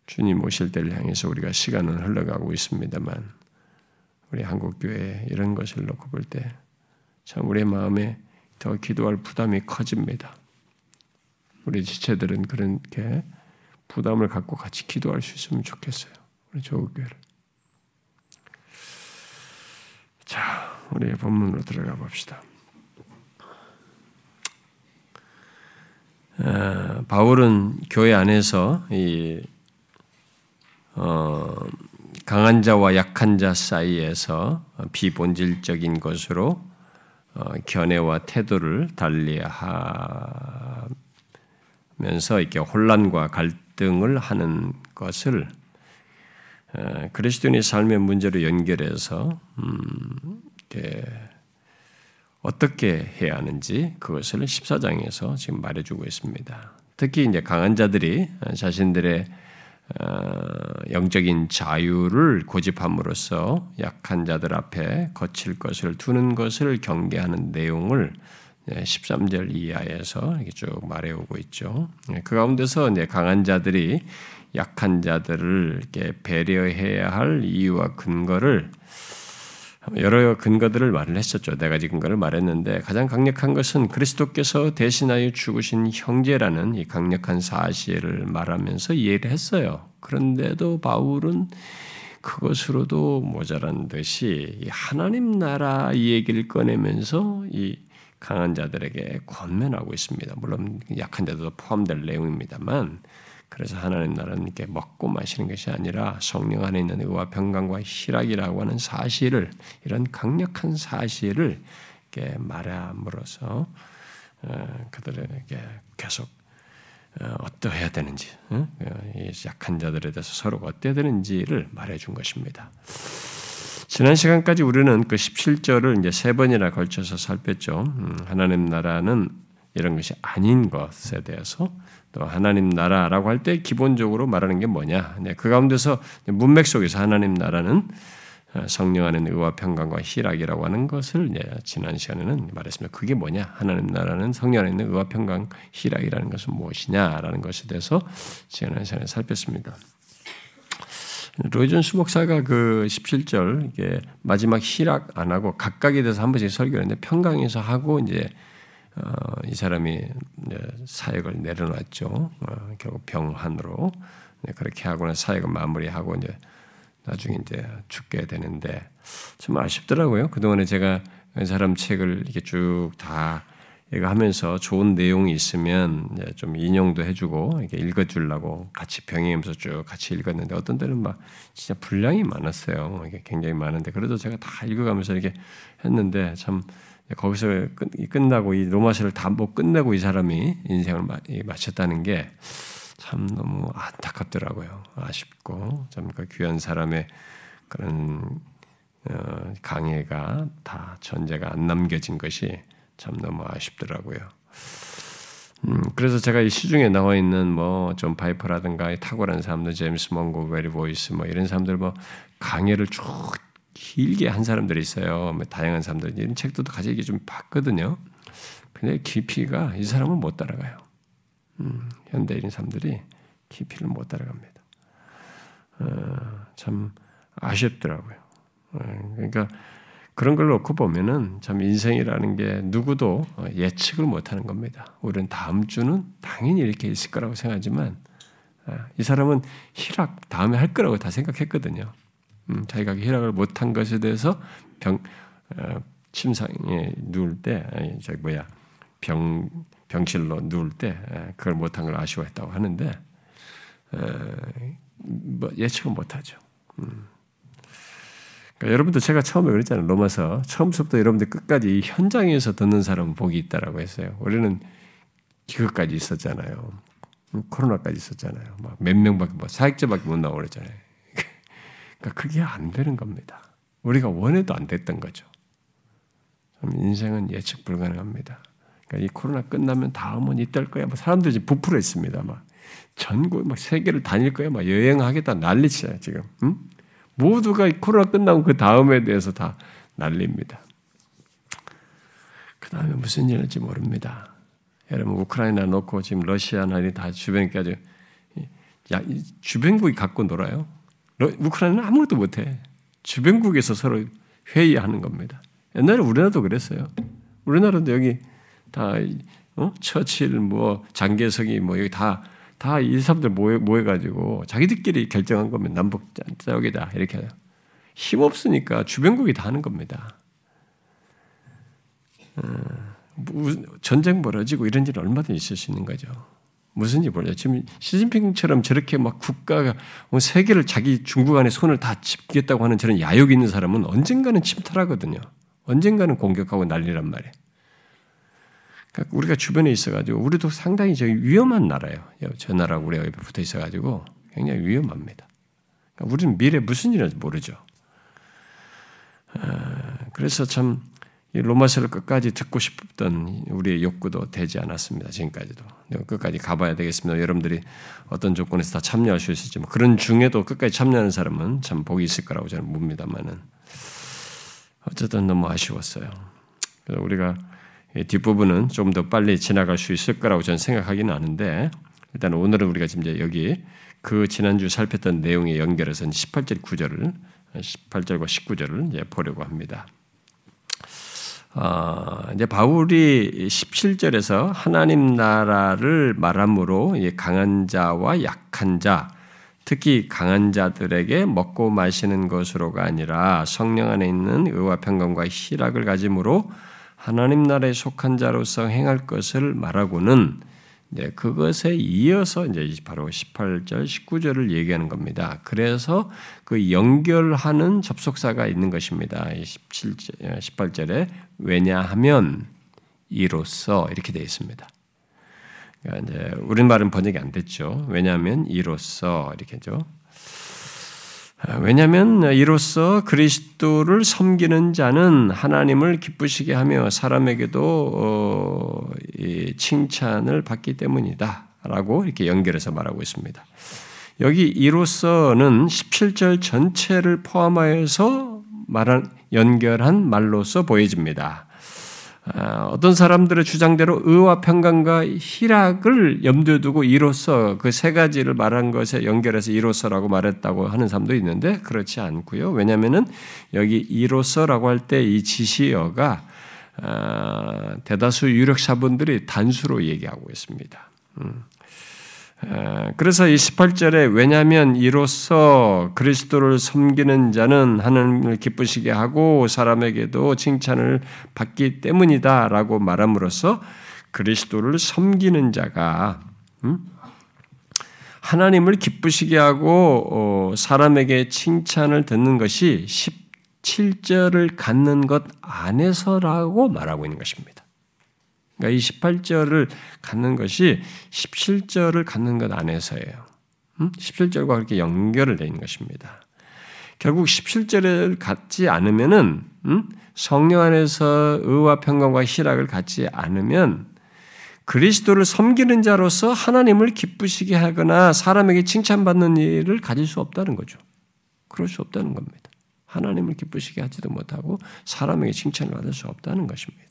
주님 오실 때를 향해서 우리가 시간은 흘러가고 있습니다만 우리 한국 교회 이런 것을 놓고 볼 때 참 우리의 마음에 더 기도할 부담이 커집니다. 우리 지체들은 그렇게 부담을 갖고 같이 기도할 수 있으면 좋겠어요. 우리 조국교회를. 자, 우리 본문으로 들어가 봅시다. 어, 바울은 교회 안에서 이 어, 강한 자와 약한 자 사이에서 비본질적인 것으로 어, 견해와 태도를 달리하면서 이렇게 혼란과 갈등을 하는 것을 그리스도인의 삶의 문제로 연결해서 음, 어떻게 해야 하는지 그것을 14장에서 지금 말해주고 있습니다. 특히 이제 강한 자들이 자신들의 어, 영적인 자유를 고집함으로써 약한 자들 앞에 거칠 것을 두는 것을 경계하는 내용을 13절 이하에서 이렇게 쭉 말해오고 있죠. 그 가운데서 이제 강한 자들이 약한 자들을 이렇게 배려해야 할 이유와 근거를 여러 근거들을 말을 했었죠. 네 가지 근거를 말했는데 가장 강력한 것은 그리스도께서 대신하여 죽으신 형제라는 이 강력한 사실을 말하면서 이해를 했어요. 그런데도 바울은 그것으로도 모자란 듯이 하나님 나라 이 얘기를 꺼내면서 이 강한 자들에게 권면하고 있습니다. 물론 약한 자들도 포함될 내용입니다만 그래서 하나님 나라는 이렇게 먹고 마시는 것이 아니라 성령 안에 있는 의와 평강과 희락이라고 하는 사실을 이런 강력한 사실을 이렇게 말함으로써 어, 그들에게 계속 어, 어떠해야 되는지, 어, 약한 자들에 대해서 서로 어때야 되는지를 말해준 것입니다. 지난 시간까지 우리는 그 17절을 이제 세 번이나 걸쳐서 살폈죠. 음, 하나님 나라는 이런 것이 아닌 것에 대해서 또 하나님 나라라고 할 때 기본적으로 말하는 게 뭐냐? 네, 그 가운데서 문맥 속에서 하나님 나라는 성령 안에 의와 평강과 희락이라고 하는 것을 지난 시간에는 말했습니다. 그게 뭐냐? 하나님 나라는 성령 안에 있는 의와 평강, 희락이라는 것은 무엇이냐라는 것에 대해서 지난 시간에 살폈습니다. 로이존 수목사가 그 17절 이게 마지막 희락 안 하고 각각에 대해서 한 번씩 설교를 했는데 평강에서 하고 이제 어, 이 사람이 사역을 내려놨죠. 어, 결국 병환으로 네, 그렇게 하고는 사역을 마무리하고 이제 나중에 이제 죽게 되는데 좀 아쉽더라고요. 그동안에 제가 이 사람 책을 이렇게 쭉 다 이거 하면서 좋은 내용이 있으면 좀 인용도 해주고 이렇게 읽어주려고 같이 병행하면서 쭉 같이 읽었는데 어떤 때는 막 진짜 분량이 많았어요. 이게 굉장히 많은데 그래도 제가 다 읽어가면서 이렇게 했는데 참 거기서 끝 나고 이 로마서를 다 못 끝내고 이 사람이 인생을 마쳤다는 게 참 너무 안타깝더라고요. 아쉽고 참 그 귀한 사람의 그런 어, 강해가 다 전제가 안 남겨진 것이 참 너무 아쉽더라고요. 음, 그래서 제가 이 시중에 나와 있는 뭐 존 파이퍼라든가 탁월한 사람들, 제임스 몽고메리 보이스 뭐 이런 사람들 뭐 강해를 쭉 길게 한 사람들이 있어요. 뭐 다양한 사람들 이런 책들도 가지고 좀 봤거든요. 근데 깊이가 이 사람은 못 따라가요. 음, 현대인 사람들이 깊이를 못 따라갑니다. 어, 참 아쉽더라고요. 어, 그러니까 그런 걸 놓고 보면은 참 인생이라는 게 누구도 예측을 못하는 겁니다. 우리는 다음 주는 당연히 이렇게 있을 거라고 생각하지만 어, 이 사람은 희락 다음에 할 거라고 다 생각했거든요. 음, 자기가 희락을 못한 것에 대해서 병 어, 침상에 누울 때, 저기 뭐야 병 병실로 누울 때 그걸 못한 걸 아쉬워했다고 하는데 뭐 예측은 못하죠. 음. 그러니까 여러분도 제가 처음에 그랬잖아요. 로마서 처음부터 여러분들 끝까지 현장에서 듣는 사람은 복이 있다라고 했어요. 우리는 그것까지 있었잖아요. 코로나까지 있었잖아요. 막 몇 명밖에 뭐 사역자밖에 못 나오고 그랬잖아요. 그러니까 그게 안 되는 겁니다. 우리가 원해도 안 됐던 거죠. 인생은 예측 불가능합니다. 그러니까 이 코로나 끝나면 다음은 이떨 거야. 뭐 사람들이 부풀어 있습니다. 막 전국 막 세계를 다닐 거야. 막 여행하겠다 난리치야 지금. 응? 모두가 코로나 끝나고 그 다음에 대해서 다 난립니다. 그 다음에 무슨 일 할지 모릅니다. 여러분 우크라이나 놓고 지금 러시아나 다 주변까지 야, 주변국이 갖고 놀아요. 우크라이나는 아무것도 못해. 주변국에서 서로 회의하는 겁니다. 옛날에 우리나라도 그랬어요. 우리나라도 여기 다 어? 처칠 뭐 장개석이 뭐 여기 다 다 이 사람들 모여 모여 가지고 자기들끼리 결정한 거면 남북 싸우기다 이렇게 해요. 힘 없으니까 주변국이 다 하는 겁니다. 어, 전쟁 벌어지고 이런 일 얼마든지 있을 수 있는 거죠. 무슨지 몰라요. 지금 시진핑처럼 저렇게 막 국가가 세계를 자기 중국 안에 손을 다 집겠다고 하는 저런 야욕 있는 사람은 언젠가는 침탈하거든요. 언젠가는 공격하고 난리란 말이에요. 그러니까 우리가 주변에 있어가지고 우리도 상당히 저기 위험한 나라예요. 저 나라가 우리가 옆에 붙어 있어가지고 굉장히 위험합니다. 그러니까 우리는 미래 무슨 일인지 모르죠. 아, 그래서 참 로마서를 끝까지 듣고 싶던 우리의 욕구도 되지 않았습니다. 지금까지도 끝까지 가봐야 되겠습니다. 여러분들이 어떤 조건에서 다 참여할 수 있을지 뭐 그런 중에도 끝까지 참여하는 사람은 참 복이 있을 거라고 저는 묻니다만은 어쨌든 너무 아쉬웠어요. 그래서 우리가 뒷부분은 좀 더 빨리 지나갈 수 있을 거라고 저는 생각하기는 하는데 일단 오늘은 우리가 지금 이제 여기 그 지난주 살폈던 내용에 연결해서 18절 9절을 18절과 19절을 이제 보려고 합니다. 어, 이제 바울이 17절에서 하나님 나라를 말함으로 강한 자와 약한 자, 특히 강한 자들에게 먹고 마시는 것으로가 아니라 성령 안에 있는 의와 평강과 희락을 가짐으로 하나님 나라에 속한 자로서 행할 것을 말하고는 이제 그것에 이어서 이제 바로 18절, 19절을 얘기하는 겁니다. 그래서 그 연결하는 접속사가 있는 것입니다. 17절, 18절에 왜냐하면 이로써 이렇게 되어 있습니다. 그러니까 이제 우리말은 번역이 안 됐죠. 왜냐하면 이로써 이렇게죠. 아, 왜냐하면 이로써 그리스도를 섬기는 자는 하나님을 기쁘시게 하며 사람에게도 어, 칭찬을 받기 때문이다라고 이렇게 연결해서 말하고 있습니다. 여기 이로써는 17절 전체를 포함하여서 말한 연결한 말로서 보여집니다. 아, 어떤 사람들의 주장대로 의와 평강과 희락을 염두에 두고 이로써 그 세 가지를 말한 것에 연결해서 이로써라고 말했다고 하는 사람도 있는데 그렇지 않고요. 왜냐하면은 여기 이로써라고 할 때 이 지시어가 아, 대다수 유력사분들이 단수로 얘기하고 있습니다. 음. 그래서 이 18절에 왜냐하면 이로써 그리스도를 섬기는 자는 하나님을 기쁘시게 하고 사람에게도 칭찬을 받기 때문이다라고 말함으로써 그리스도를 섬기는 자가 음? 하나님을 기쁘시게 하고 어, 사람에게 칭찬을 듣는 것이 17절을 갖는 것 안에서라고 말하고 있는 것입니다. 그러니까 이 18절을 갖는 것이 17절을 갖는 것 안에서예요. 17절과 그렇게 연결을 되어 있는 것입니다. 결국 17절을 갖지 않으면은 성령 안에서 의와 평강과 희락을 갖지 않으면 그리스도를 섬기는 자로서 하나님을 기쁘시게 하거나 사람에게 칭찬받는 일을 가질 수 없다는 거죠. 그럴 수 없다는 겁니다. 하나님을 기쁘시게 하지도 못하고 사람에게 칭찬을 받을 수 없다는 것입니다.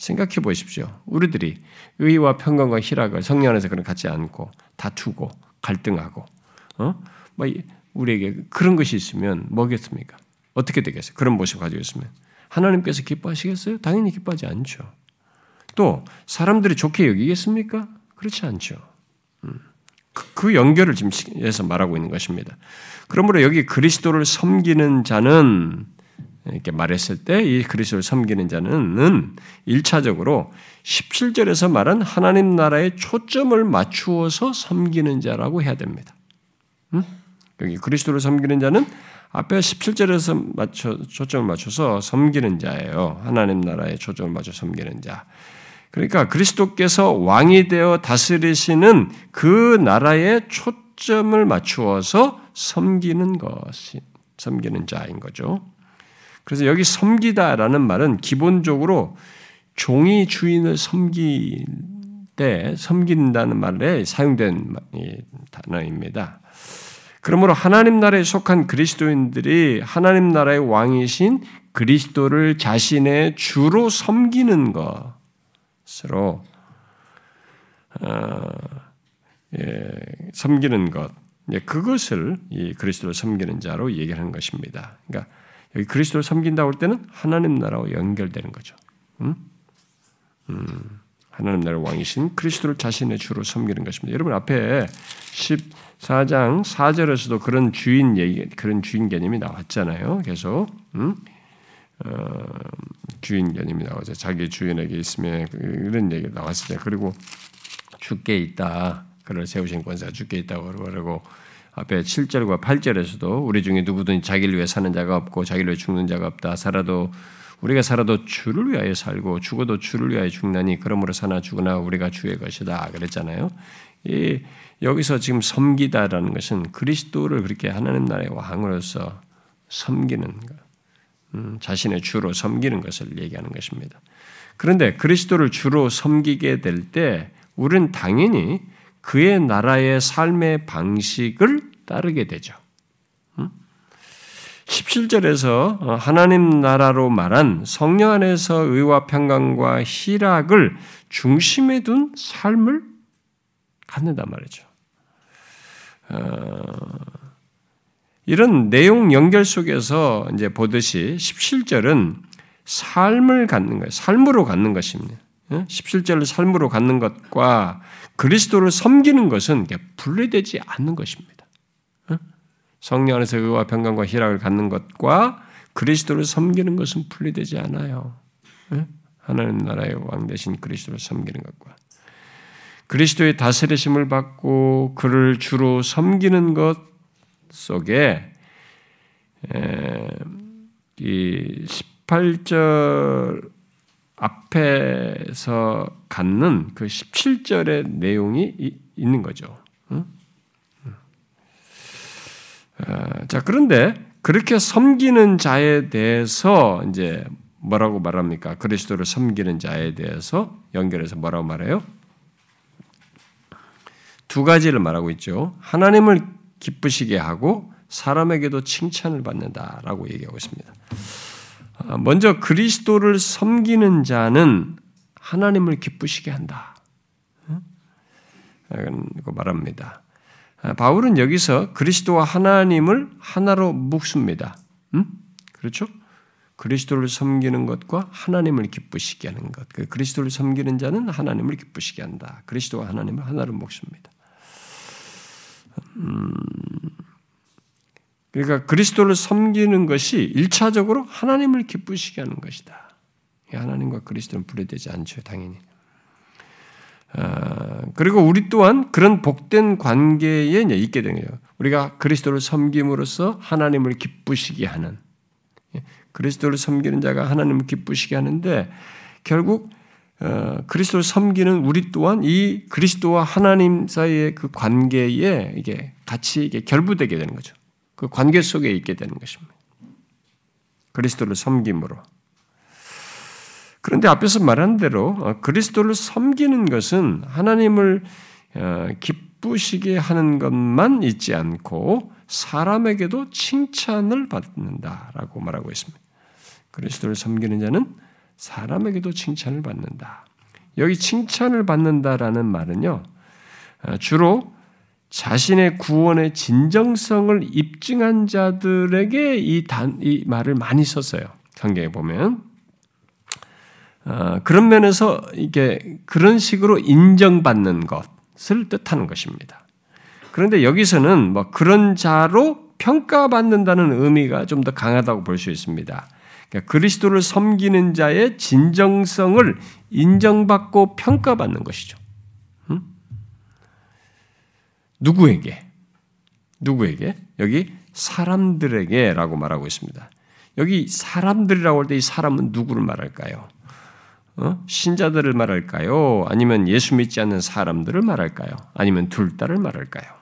생각해 보십시오. 우리들이 의와 평강과 희락을 성령 안에서 그런 갖지 않고 다투고 갈등하고 어? 뭐 우리에게 그런 것이 있으면 뭐겠습니까? 어떻게 되겠어요? 그런 모습 가지고 있으면 하나님께서 기뻐하시겠어요? 당연히 기뻐하지 않죠. 또 사람들이 좋게 여기겠습니까? 그렇지 않죠. 음. 그, 그 연결을 지금 해서 말하고 있는 것입니다. 그러므로 여기 그리스도를 섬기는 자는 이렇게 말했을 때 이 그리스도를 섬기는 자는 1차적으로 17절에서 말한 하나님 나라에 초점을 맞추어서 섬기는 자라고 해야 됩니다. 음? 여기 그리스도를 섬기는 자는 앞에 17절에서 맞춰, 초점을 맞춰서 섬기는 자예요. 하나님 나라에 초점을 맞춰 섬기는 자. 그러니까 그리스도께서 왕이 되어 다스리시는 그 나라에 초점을 맞추어서 섬기는 것이 섬기는 자인 거죠. 그래서 여기 섬기다라는 말은 기본적으로 종이 주인을 섬길 때 섬긴다는 말에 사용된 단어입니다. 그러므로 하나님 나라에 속한 그리스도인들이 하나님 나라의 왕이신 그리스도를 자신의 주로 섬기는 것으로 어, 예, 섬기는 것, 예, 그것을 이 그리스도를 섬기는 자로 얘기하는 것입니다. 그러니까 여기 그리스도를 섬긴다고 할 때는 하나님 나라와 연결되는 거죠. 음? 음, 하나님 나라 왕이신 그리스도를 자신의 주로 섬기는 것입니다. 여러분 앞에 14장 4절에서도 그런 주인 얘기, 그런 주인 개념이 나왔잖아요. 계속 음? 어, 주인 개념이 나오죠. 자기 주인에게 있으면 이런 얘기 나왔어요. 그리고 죽게 있다. 그를 세우신 권세가 죽게 있다고 그러고 앞에 7절과 8절에서도 우리 중에 누구든 자기를 위해 사는 자가 없고 자기를 위해 죽는 자가 없다. 살아도 우리가 살아도 주를 위하여 살고 죽어도 주를 위하여 죽나니 그러므로 사나 죽으나 우리가 주의 것이다. 그랬잖아요. 이 여기서 지금 섬기다라는 것은 그리스도를 그렇게 하나님 나라의 왕으로서 섬기는 것, 음, 자신의 주로 섬기는 것을 얘기하는 것입니다. 그런데 그리스도를 주로 섬기게 될 때 우리는 당연히 그의 나라의 삶의 방식을 따르게 되죠. 17절에서 어, 하나님 나라로 말한 성령 안에서 의와 평강과 희락을 중심에 둔 삶을 갖는단 말이죠. 어, 이런 내용 연결 속에서 이제 보듯이 17절은 삶을 갖는 거예요. 삶으로 갖는 것입니다. 17절을 삶으로 갖는 것과 그리스도를 섬기는 것은 분리되지 않는 것입니다. 성령 안에서 의와 평강과 희락을 갖는 것과 그리스도를 섬기는 것은 분리되지 않아요. 하나님 나라의 왕 대신 그리스도를 섬기는 것과 그리스도의 다스리심을 받고 그를 주로 섬기는 것 속에 이 18절 앞에서 갖는 그 17절의 내용이 있는 거죠. 아, 자, 그런데 그렇게 섬기는 자에 대해서 이제 뭐라고 말합니까? 그리스도를 섬기는 자에 대해서 연결해서 뭐라고 말해요? 두 가지를 말하고 있죠. 하나님을 기쁘시게 하고 사람에게도 칭찬을 받는다라고 얘기하고 있습니다. 아, 먼저 그리스도를 섬기는 자는 하나님을 기쁘시게 한다. 말합니다. 아, 바울은 여기서 그리스도와 하나님을 하나로 묶습니다. 음? 그렇죠? 그리스도를 섬기는 것과 하나님을 기쁘시게 하는 것. 그 그리스도를 섬기는 자는 하나님을 기쁘시게 한다. 그리스도와 하나님을 하나로 묶습니다. 음, 그러니까 그리스도를 섬기는 것이 일차적으로 하나님을 기쁘시게 하는 것이다. 하나님과 그리스도는 분리되지 않죠, 당연히. 아, 그리고 우리 또한 그런 복된 관계에 있게 거예요. 우리가 그리스도를 섬김으로써 하나님을 기쁘시게 하는 예, 그리스도를 섬기는 자가 하나님을 기쁘시게 하는데 결국 어, 그리스도를 섬기는 우리 또한 이 그리스도와 하나님 사이의 그 관계에 이게 같이 이게 결부되게 되는 거죠. 그 관계 속에 있게 되는 것입니다. 그리스도를 섬김으로. 그런데 앞에서 말한 대로 어, 그리스도를 섬기는 것은 하나님을 어, 기쁘시게 하는 것만 있지 않고 사람에게도 칭찬을 받는다라고 말하고 있습니다. 그리스도를 섬기는 자는 사람에게도 칭찬을 받는다. 여기 칭찬을 받는다라는 말은요, 어, 주로 자신의 구원의 진정성을 입증한 자들에게 이, 단, 이 말을 많이 썼어요. 성경에 보면. 어, 그런 면에서 이게 그런 식으로 인정받는 것을 뜻하는 것입니다. 그런데 여기서는 뭐 그런 자로 평가받는다는 의미가 좀 더 강하다고 볼 수 있습니다. 그러니까 그리스도를 섬기는 자의 진정성을 인정받고 평가받는 것이죠. 음? 누구에게? 누구에게? 여기 사람들에게라고 말하고 있습니다. 여기 사람들이라고 할 때 이 사람은 누구를 말할까요? 어? 신자들을 말할까요? 아니면 예수 믿지 않는 사람들을 말할까요? 아니면 둘 다를 말할까요?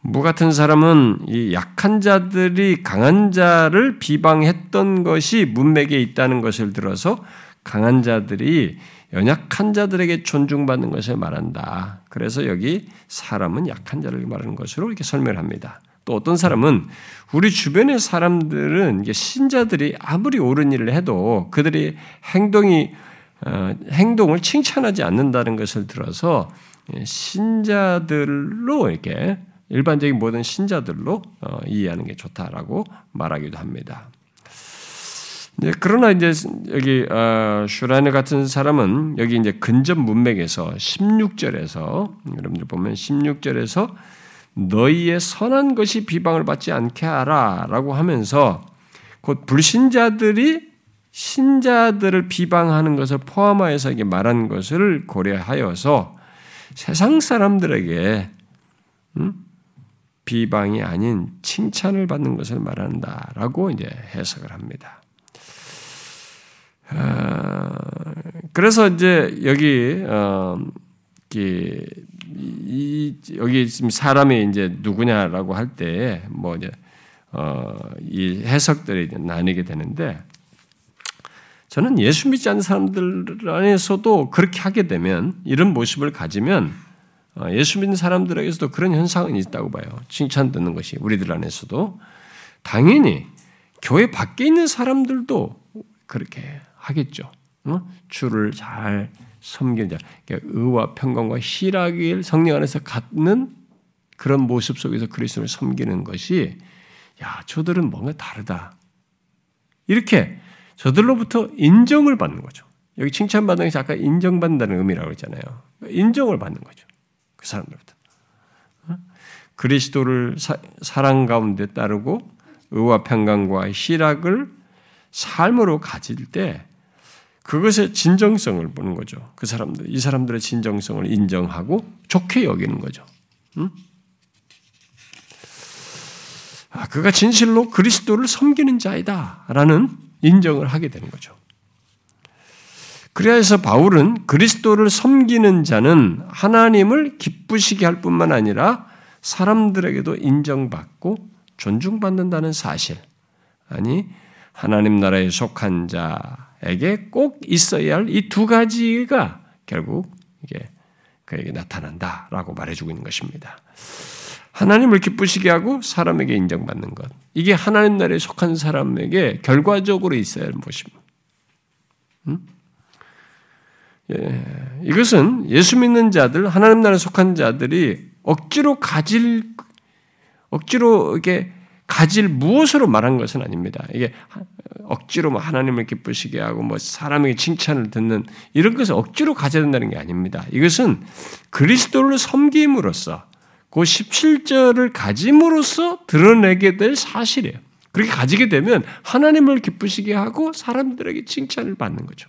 무 같은 사람은 이 약한 자들이 강한 자를 비방했던 것이 문맥에 있다는 것을 들어서 강한 자들이 연약한 자들에게 존중받는 것을 말한다. 그래서 여기 사람은 약한 자를 말하는 것으로 이렇게 설명합니다. 또 어떤 사람은 우리 주변의 사람들은 신자들이 아무리 옳은 일을 해도 그들이 행동이 어, 행동을 칭찬하지 않는다는 것을 들어서 신자들로 이렇게 일반적인 모든 신자들로 어, 이해하는 게 좋다라고 말하기도 합니다. 네, 그러나 이제 여기 어, 슈라네 같은 사람은 여기 이제 근접 문맥에서 16절에서 여러분들 보면 16절에서 너희의 선한 것이 비방을 받지 않게 하라라고 하면서 곧 불신자들이 신자들을 비방하는 것을 포함하여서 이게 말한 것을 고려하여서 세상 사람들에게 음? 비방이 아닌 칭찬을 받는 것을 말한다라고 이제 해석을 합니다. 아, 그래서 이제 여기 어, 이, 여기 지금 사람이 이제 누구냐라고 할 때 뭐 이제 어, 이 해석들이 나뉘게 되는데 저는 예수 믿지 않는 사람들 안에서도 그렇게 하게 되면 이런 모습을 가지면 어, 예수 믿는 사람들에게서도 그런 현상은 있다고 봐요. 칭찬 듣는 것이 우리들 안에서도 당연히 교회 밖에 있는 사람들도 그렇게 하겠죠. 어? 주를 잘 섬기는 자, 그러니까 의와 평강과 희락을 성령 안에서 갖는 그런 모습 속에서 그리스도를 섬기는 것이 야 저들은 뭔가 다르다. 이렇게 저들로부터 인정을 받는 거죠. 여기 칭찬받는 것이 아까 인정받는다는 의미라고 했잖아요. 인정을 받는 거죠. 그 사람들부터. 어? 그리스도를 사, 사랑 가운데 따르고 의와 평강과 희락을 삶으로 가질 때 그것의 진정성을 보는 거죠. 그 사람들, 이 사람들의 진정성을 인정하고 좋게 여기는 거죠. 응? 아, 그가 진실로 그리스도를 섬기는 자이다라는 인정을 하게 되는 거죠. 그래서 바울은 그리스도를 섬기는 자는 하나님을 기쁘시게 할 뿐만 아니라 사람들에게도 인정받고 존중받는다는 사실, 아니, 하나님 나라에 속한 자 에게 꼭 있어야 할 이 두 가지가 결국 이게 그에게 나타난다라고 말해주고 있는 것입니다. 하나님을 기쁘시게 하고 사람에게 인정받는 것. 이게 하나님 나라에 속한 사람에게 결과적으로 있어야 하는 것입니다. 음? 예, 이것은 예수 믿는 자들, 하나님 나라에 속한 자들이 억지로 가질, 억지로 이게 가질 무엇으로 말한 것은 아닙니다. 이게 억지로 뭐 하나님을 기쁘시게 하고 뭐 사람에게 칭찬을 듣는 이런 것을 억지로 가져야 된다는 게 아닙니다. 이것은 그리스도를 섬김으로써 그 17절을 가짐으로써 드러내게 될 사실이에요. 그렇게 가지게 되면 하나님을 기쁘시게 하고 사람들에게 칭찬을 받는 거죠.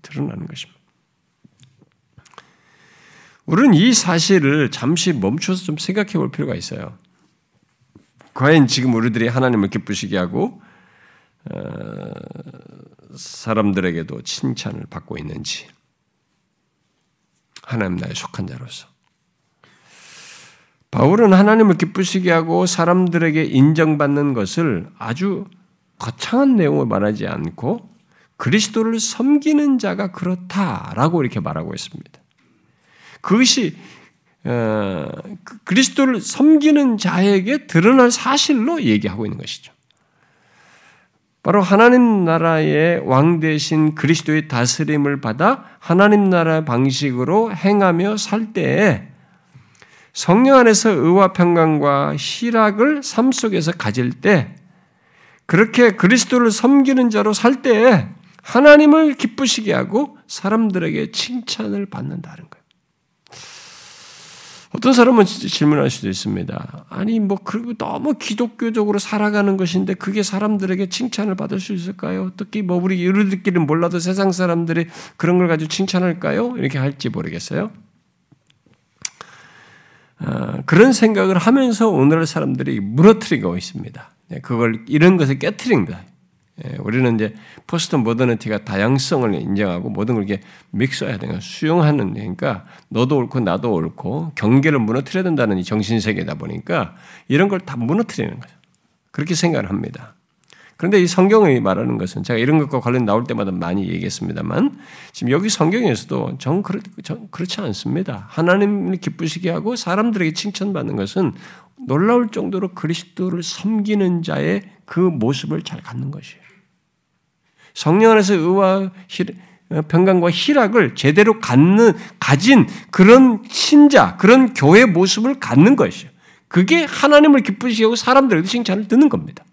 드러나는 것입니다. 우리는 이 사실을 잠시 멈춰서 좀 생각해 볼 필요가 있어요. 과연 지금 우리들이 하나님을 기쁘시게 하고 어, 사람들에게도 칭찬을 받고 있는지 하나님 나라에 속한 자로서 바울은 하나님을 기쁘시게 하고 사람들에게 인정받는 것을 아주 거창한 내용을 말하지 않고 그리스도를 섬기는 자가 그렇다라고 이렇게 말하고 있습니다. 그것이 어, 그 그리스도를 섬기는 자에게 드러날 사실로 얘기하고 있는 것이죠. 바로 하나님 나라의 왕 대신 그리스도의 다스림을 받아 하나님 나라 방식으로 행하며 살 때에 성령 안에서 의와 평강과 희락을 삶 속에서 가질 때 그렇게 그리스도를 섬기는 자로 살 때에 하나님을 기쁘시게 하고 사람들에게 칭찬을 받는다는 거예요. 어떤 사람은 질문할 수도 있습니다. 아니, 뭐, 그리고 너무 기독교적으로 살아가는 것인데 그게 사람들에게 칭찬을 받을 수 있을까요? 특히 뭐, 우리 이르들끼리는 몰라도 세상 사람들이 그런 걸 가지고 칭찬할까요? 이렇게 할지 모르겠어요. 아, 그런 생각을 하면서 오늘날 사람들이 무너뜨리고 있습니다. 네, 그걸, 이런 것을 깨뜨립니다. 예, 우리는 이제 포스트 모더니티가 다양성을 인정하고 모든 걸 이렇게 믹스해야 되는 수용하는 그러니까 너도 옳고 나도 옳고 경계를 무너뜨려야 된다는 이 정신 세계다 보니까 이런 걸 다 무너뜨리는 거죠. 그렇게 생각을 합니다. 그런데 이 성경이 말하는 것은 제가 이런 것과 관련 나올 때마다 많이 얘기했습니다만 지금 여기 성경에서도 정, 그렇, 정 그렇지 않습니다. 하나님을 기쁘시게 하고 사람들에게 칭찬받는 것은 놀라울 정도로 그리스도를 섬기는 자의 그 모습을 잘 갖는 것이에요. 성령 안에서 의와 평강과 희락을 제대로 갖는 가진 그런 신자, 그런 교회 모습을 갖는 것이에요. 그게 하나님을 기쁘시게 하고 사람들에게 칭찬을 듣는 겁니다.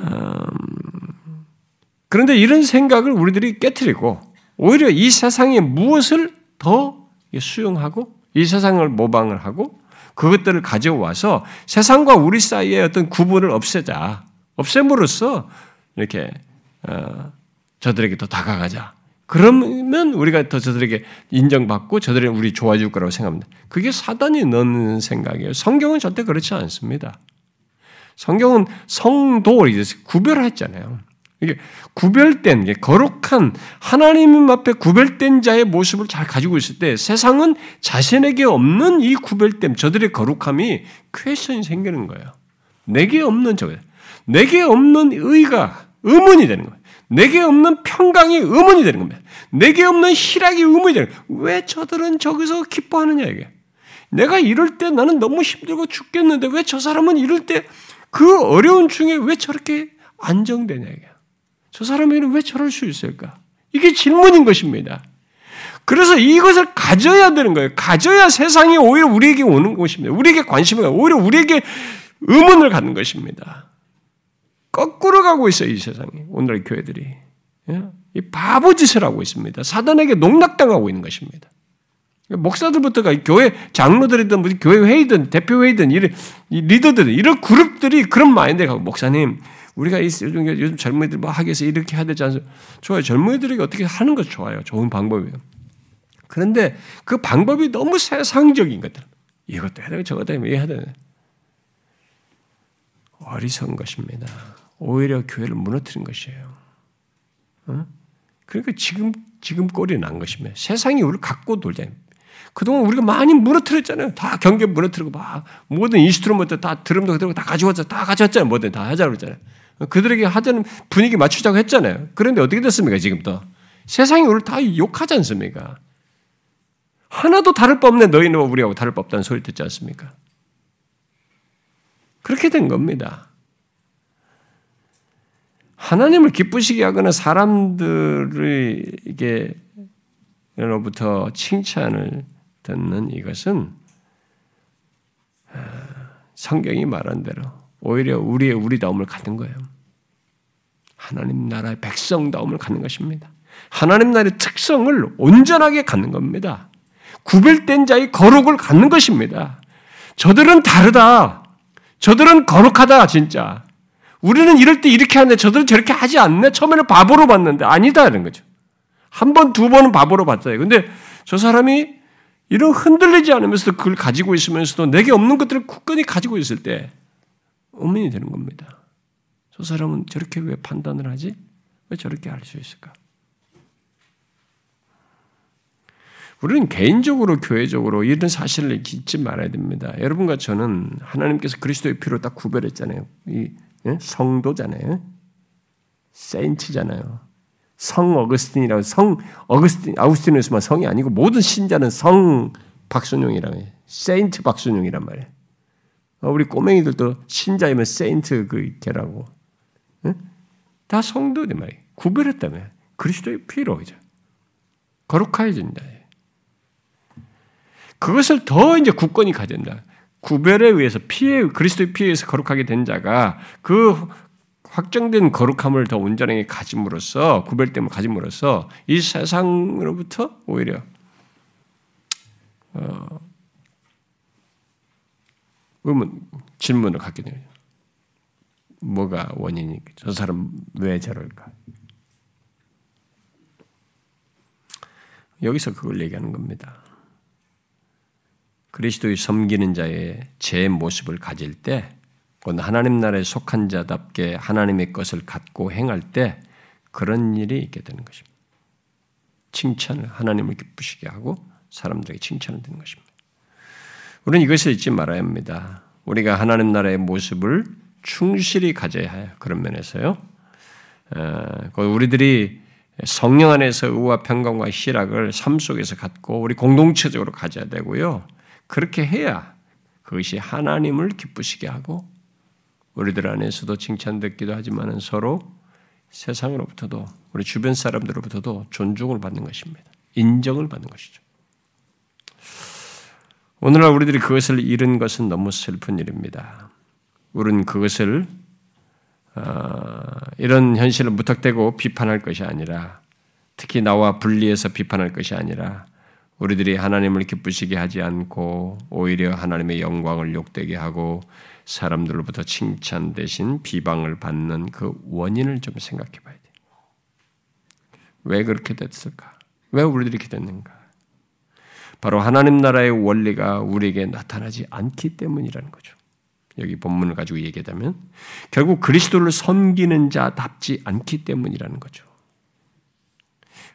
음, 그런데 이런 생각을 우리들이 깨뜨리고 오히려 이 세상에 무엇을 더 수용하고 이 세상을 모방을 하고 그것들을 가져와서 세상과 우리 사이에 어떤 구분을 없애자. 없앰으로써 이렇게 어, 저들에게 더 다가가자. 그러면 우리가 더 저들에게 인정받고 저들이 우리 좋아질 거라고 생각합니다. 그게 사단이 넣는 생각이에요. 성경은 절대 그렇지 않습니다. 성경은 성도를 구별했잖아요. 이게 구별된 게 거룩한 하나님 앞에 구별된 자의 모습을 잘 가지고 있을 때 세상은 자신에게 없는 이 구별됨, 저들의 거룩함이 퀘션이 생기는 거예요. 내게 없는 저거. 내게 없는 의가 의문이 되는 거예요. 내게 없는 평강이 의문이 되는 겁니다. 내게 없는 희락이 의문이 되는 거예요. 왜 저들은 저기서 기뻐하느냐 이게. 내가 이럴 때 나는 너무 힘들고 죽겠는데 왜 저 사람은 이럴 때 그 어려운 중에 왜 저렇게 안정되냐 이게. 저 사람에게는 왜 저럴 수 있을까? 이게 질문인 것입니다. 그래서 이것을 가져야 되는 거예요. 가져야 세상이 오히려 우리에게 오는 것입니다. 우리에게 관심을 오히려 우리에게 의문을 갖는 것입니다. 거꾸로 가고 있어요, 이 세상이. 오늘 교회들이. 예? 이 바보 짓을 하고 있습니다. 사단에게 농락당하고 있는 것입니다. 목사들부터가 교회 장로들이든 무슨 교회 회의든 대표 회의든 이런 리더들 이런 그룹들이 그런 마인드에 가고 목사님 우리가 요즘 젊은이들 뭐 하기 위해서 이렇게 해야 되지 않습니까? 좋아요. 젊은이들에게 어떻게 하는 것 좋아요. 좋은 방법이에요. 그런데 그 방법이 너무 세상적인 것들. 이것도 해야 되고 저것도 해야 되는 어리석은 것입니다. 오히려 교회를 무너뜨린 것이에요. 어? 그러니까 지금 지금 꼴이 난 것입니다. 세상이 우리를 갖고 놀잖아요. 그동안 우리가 많이 무너뜨렸잖아요. 다 경계 무너뜨리고 막 모든 instrument 다 드럼도 그대로 다 가져왔잖아요. 다 가져왔잖아요. 뭐든 다 하자고 그랬잖아요. 그들에게 하자는 분위기 맞추자고 했잖아요. 그런데 어떻게 됐습니까, 지금 또? 세상이 우리를 다 욕하지 않습니까? 하나도 다를 바 없네. 너희는 우리하고 다를 바 없다는 소리 듣지 않습니까? 그렇게 된 겁니다. 하나님을 기쁘시게 하거나 사람들의 이게 로부터 칭찬을 듣는 이것은 아, 성경이 말한 대로 오히려 우리의 우리다움을 갖는 거예요. 하나님 나라의 백성다움을 갖는 것입니다. 하나님 나라의 특성을 온전하게 갖는 겁니다. 구별된 자의 거룩을 갖는 것입니다. 저들은 다르다. 저들은 거룩하다, 진짜. 우리는 이럴 때 이렇게 하는데 저들은 저렇게 하지 않네? 처음에는 바보로 봤는데 아니다, 이런 거죠. 한 번, 두 번은 바보로 봤어요. 근데 저 사람이 이런 흔들리지 않으면서도 그걸 가지고 있으면서도 내게 없는 것들을 굳건히 가지고 있을 때 의문이 되는 겁니다. 저 사람은 저렇게 왜 판단을 하지? 왜 저렇게 할 수 있을까? 우리는 개인적으로 교회적으로 이런 사실을 잊지 말아야 됩니다. 여러분과 저는 하나님께서 그리스도의 피로 딱 구별했잖아요. 이 예? 성도잖아요. 세인트잖아요. 성 어거스틴이라고 성 어거스틴 아우스틴에서만 성이 아니고 모든 신자는 성 박순용이라고 해요. 세인트 박순용이란 말이에요. 어, 우리 꼬맹이들도 신자이면 세인트 그 개라고. 응? 다 성도들 말이에요. 구별했다며. 그리스도의 피로 이제 거룩해진다. 그것을 더 이제 굳건히 가진다. 구별에 의해서 피해 그리스도의 피에 의해서 거룩하게 된 자가 그 확정된 거룩함을 더 온전하게 가짐으로써 구별됨을 가짐으로써 이 세상으로부터 오히려 어, 의문 질문을 갖게 되요 뭐가 원인이? 저 사람 왜 저럴까? 여기서 그걸 얘기하는 겁니다. 그리스도의 섬기는 자의 제 모습을 가질 때, 하나님 나라에 속한 자답게 하나님의 것을 갖고 행할 때 그런 일이 있게 되는 것입니다. 칭찬을 하나님을 기쁘시게 하고 사람들에게 칭찬을 드는 것입니다. 우리는 이것을 잊지 말아야 합니다. 우리가 하나님 나라의 모습을 충실히 가져야 해요. 그런 면에서요. 어, 우리들이 성령 안에서 의와 평강과 희락을 삶 속에서 갖고 우리 공동체적으로 가져야 되고요. 그렇게 해야 그것이 하나님을 기쁘시게 하고 우리들 안에서도 칭찬듣기도 하지만 서로 세상으로부터도 우리 주변 사람들로부터도 존중을 받는 것입니다. 인정을 받는 것이죠. 오늘날 우리들이 그것을 잃은 것은 너무 슬픈 일입니다. 우리는 그것을 어, 이런 현실을 무턱대고 비판할 것이 아니라 특히 나와 분리해서 비판할 것이 아니라 우리들이 하나님을 기쁘시게 하지 않고 오히려 하나님의 영광을 욕되게 하고 사람들로부터 칭찬 대신 비방을 받는 그 원인을 좀 생각해 봐야 돼. 왜 그렇게 됐을까? 왜 우리들이 이렇게 됐는가? 바로 하나님 나라의 원리가 우리에게 나타나지 않기 때문이라는 거죠. 여기 본문을 가지고 얘기하자면 결국 그리스도를 섬기는 자답지 않기 때문이라는 거죠.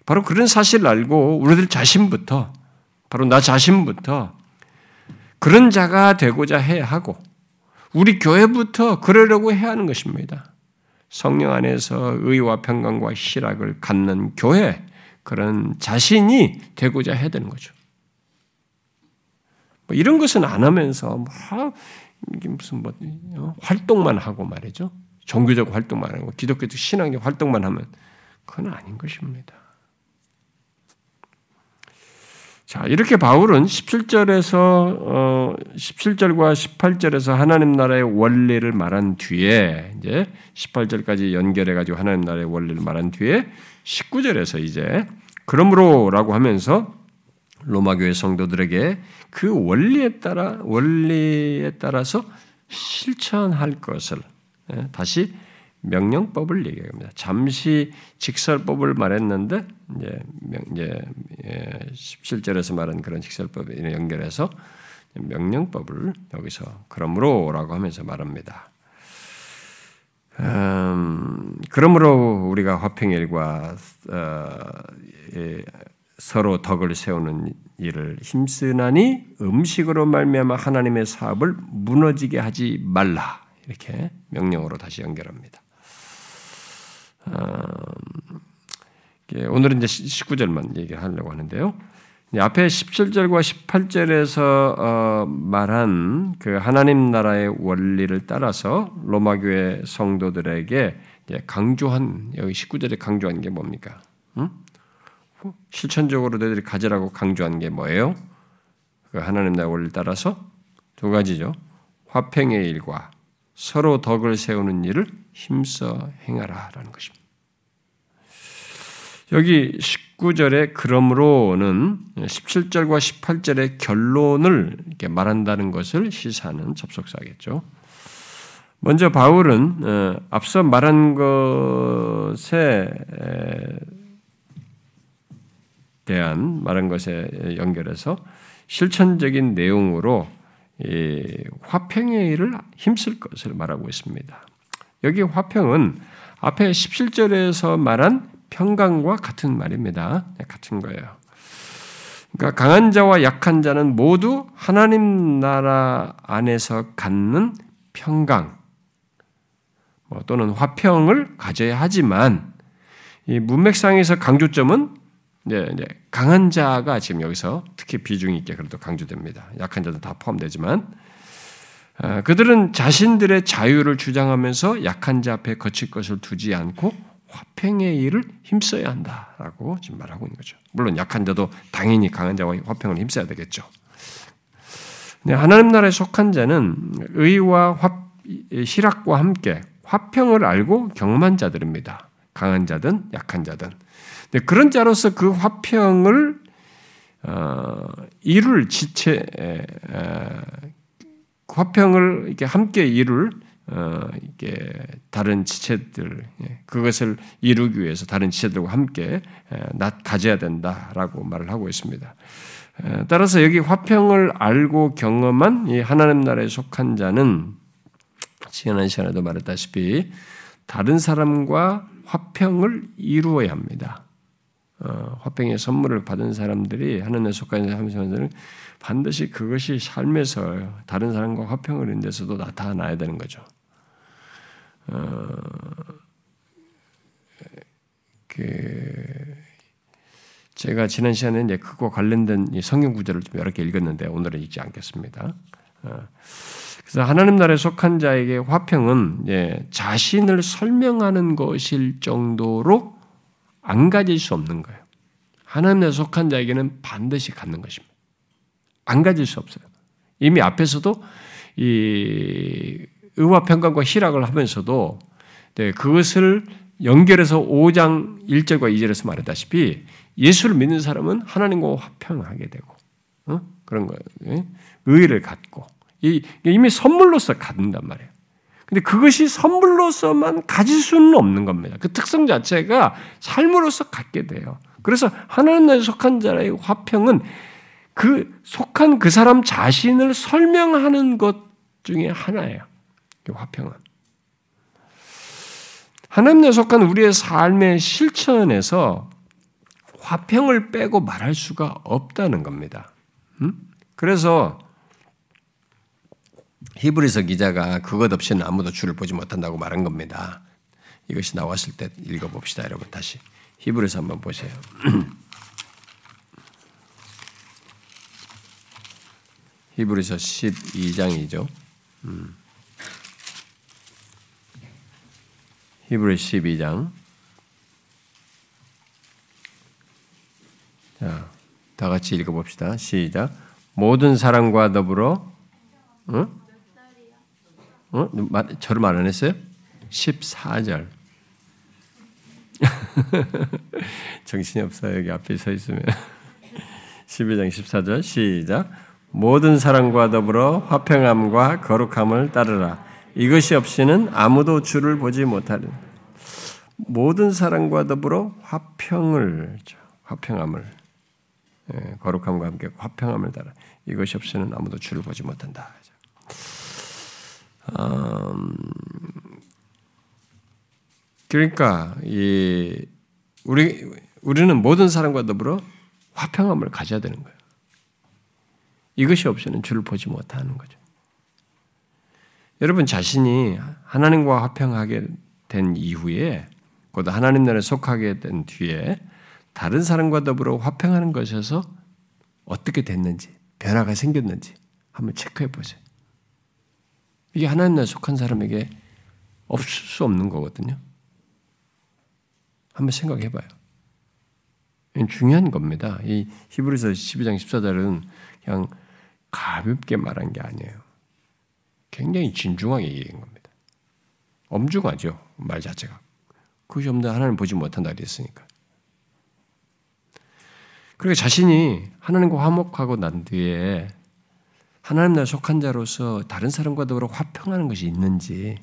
바로 그런 사실을 알고 우리들 자신부터 바로 나 자신부터 그런 자가 되고자 해야 하고 우리 교회부터 그러려고 해야 하는 것입니다. 성령 안에서 의와 평강과 희락을 갖는 교회 그런 자신이 되고자 해야 되는 거죠. 뭐 이런 것은 안 하면서 뭐 무슨 뭐 어? 활동만 하고 말이죠. 종교적 활동만 하고 기독교적 신앙적 활동만 하면 그건 아닌 것입니다. 자, 이렇게 바울은 17절에서 어 17절과 18절에서 하나님 나라의 원리를 말한 뒤에 이제 18절까지 연결해 가지고 하나님 나라의 원리를 말한 뒤에 19절에서 이제 그러므로라고 하면서 로마 교회 성도들에게 그 원리에 따라 원리에 따라서 실천할 것을 예, 다시 명령법을 얘기합니다. 잠시 직설법을 말했는데 이제 이제 17절에서 예, 말한 그런 직설법에 연결해서 명령법을 여기서 그러므로라고 하면서 말합니다. 음, 그러므로 우리가 화평일과 어, 예, 서로 덕을 세우는 일을 힘쓰나니 음식으로 말미암아 하나님의 사업을 무너지게 하지 말라 이렇게 명령으로 다시 연결합니다. 음, 오늘은 이제 19절만 얘기하려고 하는데요. 앞에 17절과 18절에서 어, 말한 그 하나님 나라의 원리를 따라서 로마 교회 성도들에게 강조한 여기 19절에 강조한 게 뭡니까? 응? 실천적으로 너희들이 가지라고 강조한 게 뭐예요? 그 하나님 나라의 원리를 따라서 두 가지죠. 화평의 일과 서로 덕을 세우는 일을 힘써 행하라라는 것입니다. 여기 19절에 그러므로는 17절과 18절의 결론을 이렇게 말한다는 것을 시사하는 접속사겠죠. 먼저 바울은 어, 앞서 말한 것에 대한 말한 것에 연결해서 실천적인 내용으로 화평의 일을 힘쓸 것을 말하고 있습니다. 여기 화평은 앞에 17절에서 말한 평강과 같은 말입니다. 네, 같은 거예요. 그러니까 강한 자와 약한 자는 모두 하나님 나라 안에서 갖는 평강 뭐 또는 화평을 가져야 하지만 이 문맥상에서 강조점은 이제, 이제 강한 자가 지금 여기서 특히 비중 있게 그래도 강조됩니다. 약한 자도 다 포함되지만 아, 그들은 자신들의 자유를 주장하면서 약한 자 앞에 거칠 것을 두지 않고 화평의 일을 힘써야 한다라고 지금 말하고 있는 거죠. 물론 약한 자도 당연히 강한 자와 화평을 힘써야 되겠죠. 하나님 나라에 속한 자는 의와 화, 희락과 함께 화평을 알고 경험한 자들입니다. 강한 자든 약한 자든. 근데 그런 자로서 그 화평을 어, 이룰 지체, 에, 에, 화평을 이렇게 함께 이룰 어, 이게 다른 지체들 예, 그것을 이루기 위해서 다른 지체들과 함께 낫 가져야 된다라고 말을 하고 있습니다. 따라서 여기 화평을 알고 경험한 이 하나님 나라에 속한 자는 지난 시간에도 말했다시피 다른 사람과 화평을 이루어야 합니다. 어, 화평의 선물을 받은 사람들이 하나님에 속한 사람들은 반드시 그것이 삶에서 다른 사람과 화평을 이룬 데서도 나타나야 되는 거죠. 어, 그 제가 지난 시간에 이제 그거 관련된 성경 구절을 좀 여러 개 읽었는데 오늘은 읽지 않겠습니다. 어, 그래서 하나님 나라에 속한 자에게 화평은 예, 자신을 설명하는 것일 정도로 안 가질 수 없는 거예요. 하나님 나라에 속한 자에게는 반드시 갖는 것입니다. 안 가질 수 없어요. 이미 앞에서도 이 의와 평강과 희락을 하면서도 네, 그것을 연결해서 5장 1절과 2절에서 말했다시피 예수를 믿는 사람은 하나님과 화평하게 되고 어? 그런 거예요. 예? 의를 갖고 이, 이미 선물로서 갖는단 말이에요. 근데 그것이 선물로서만 가질 수는 없는 겁니다. 그 특성 자체가 삶으로서 갖게 돼요. 그래서 하나님 나라에 속한 자의 화평은 그 속한 그 사람 자신을 설명하는 것 중에 하나예요. 화평은. 하나님에 속한 우리의 삶의 실천에서 화평을 빼고 말할 수가 없다는 겁니다. 음? 그래서 히브리서 기자가 그것 없이는 아무도 주를 보지 못한다고 말한 겁니다. 이것이 나왔을 때 읽어봅시다, 여러분. 다시 히브리서 한번 보세요. 히브리서 12장이죠. 음. 히브리 12장. 자, 다 같이 읽어봅시다. 시작. 모든 사랑과 더불어, 응? 어? 저를 말 안 했어요? 14절. 정신이 없어요. 여기 앞에 서 있으면. 12장 14절 시작. 모든 사랑과 더불어 화평함과 거룩함을 따르라. 이것이 없이는 아무도 주를 보지 못하리. 모든 사랑과 더불어 화평을 화평함을 예, 거룩함과 함께 화평함을 따라 이것이 없이는 아무도 주를 보지 못한다. 음, 그러니까 이 우리 우리는 모든 사람과 더불어 화평함을 가져야 되는 거예요. 이것이 없이는 주를 보지 못하는 거죠. 여러분 자신이 하나님과 화평하게 된 이후에 곧 하나님 나라에 속하게 된 뒤에 다른 사람과 더불어 화평하는 것에서 어떻게 됐는지, 변화가 생겼는지 한번 체크해 보세요. 이게 하나님 나라에 속한 사람에게 없을 수 없는 거거든요. 한번 생각해 봐요. 중요한 겁니다. 이 히브리서 12장 14절은 그냥 가볍게 말한 게 아니에요. 굉장히 진중하게 얘기한 겁니다. 엄중하죠. 말 자체가. 그것이 없는 하나님 보지 못한다 그랬으니까. 그리고 자신이 하나님과 화목하고 난 뒤에 하나님 나라 속한 자로서 다른 사람과 더불어 화평하는 것이 있는지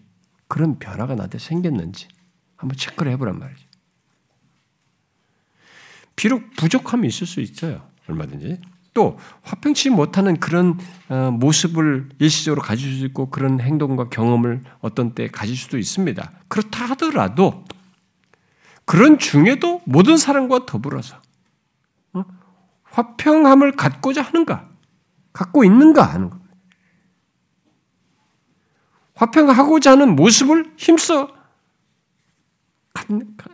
그런 변화가 나한테 생겼는지 한번 체크를 해보란 말이죠. 비록 부족함이 있을 수 있어요. 얼마든지. 또 화평치 못하는 그런 어, 모습을 일시적으로 가질 수 있고 그런 행동과 경험을 어떤 때 가질 수도 있습니다. 그렇다 하더라도 그런 중에도 모든 사람과 더불어서 어? 화평함을 갖고자 하는가, 갖고 있는가 하는 겁니다. 화평하고자 하는 모습을 힘써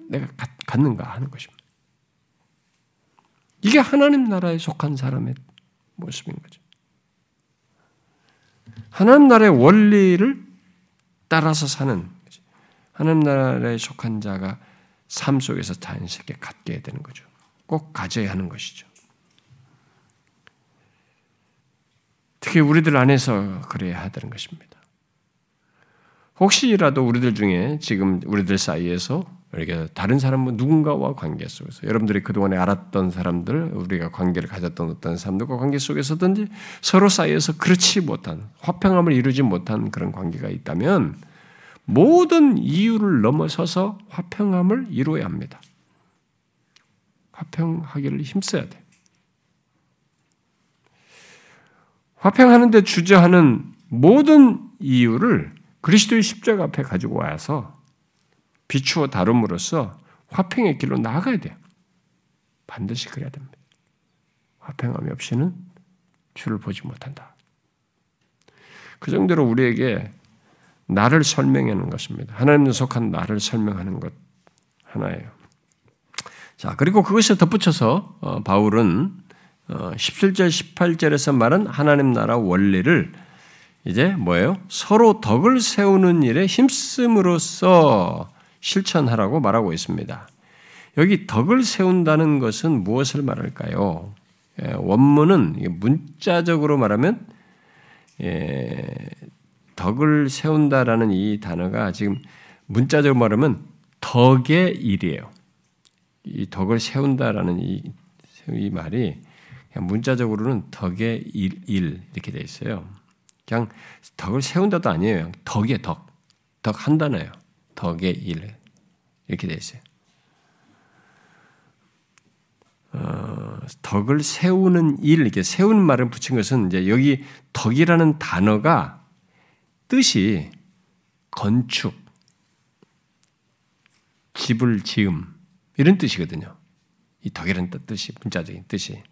내가 갖는가 하는 것입니다. 이게 하나님 나라에 속한 사람의 모습인 거죠. 하나님 나라의 원리를 따라서 사는 하나님 나라에 속한 자가 삶 속에서 자연스럽게 갖게 되는 거죠. 꼭 가져야 하는 것이죠. 특히 우리들 안에서 그래야 하는 것입니다. 혹시라도 우리들 중에 지금 우리들 사이에서 이렇게 다른 사람 누군가와 관계 속에서 여러분들이 그동안에 알았던 사람들 우리가 관계를 가졌던 어떤 사람들과 관계 속에서든지 서로 사이에서 그렇지 못한 화평함을 이루지 못한 그런 관계가 있다면 모든 이유를 넘어서서 화평함을 이루어야 합니다. 화평하기를 힘써야 돼. 화평하는데 주저하는 모든 이유를 그리스도의 십자가 앞에 가지고 와서 비추어 다룸으로써 화평의 길로 나아가야 돼요. 반드시 그래야 됩니다. 화평함이 없이는 주를 보지 못한다. 그 정도로 우리에게 나를 설명하는 것입니다. 하나님에 속한 나를 설명하는 것 하나예요. 자, 그리고 그것에 덧붙여서 어, 바울은 17절, 어, 18절에서 말한 하나님 나라 원리를 이제 뭐예요? 서로 덕을 세우는 일에 힘씀으로써 실천하라고 말하고 있습니다. 여기 덕을 세운다는 것은 무엇을 말할까요? 예, 원문은 문자적으로 말하면 예, 덕을 세운다라는 이 단어가 지금 문자적으로 말하면 덕의 일이에요. 이 덕을 세운다라는 이, 이 말이 문자적으로는 덕의 일, 일 이렇게 돼 있어요. 그냥 덕을 세운다도 아니에요. 덕의 덕, 덕 한다네요. 덕의 일 이렇게 돼 있어요. 어, 덕을 세우는 일 이렇게 세우는 말을 붙인 것은 이제 여기 덕이라는 단어가 뜻이 건축, 집을 지음 이런 뜻이거든요. 이 덕이라는 뜻이 문자적인 뜻이.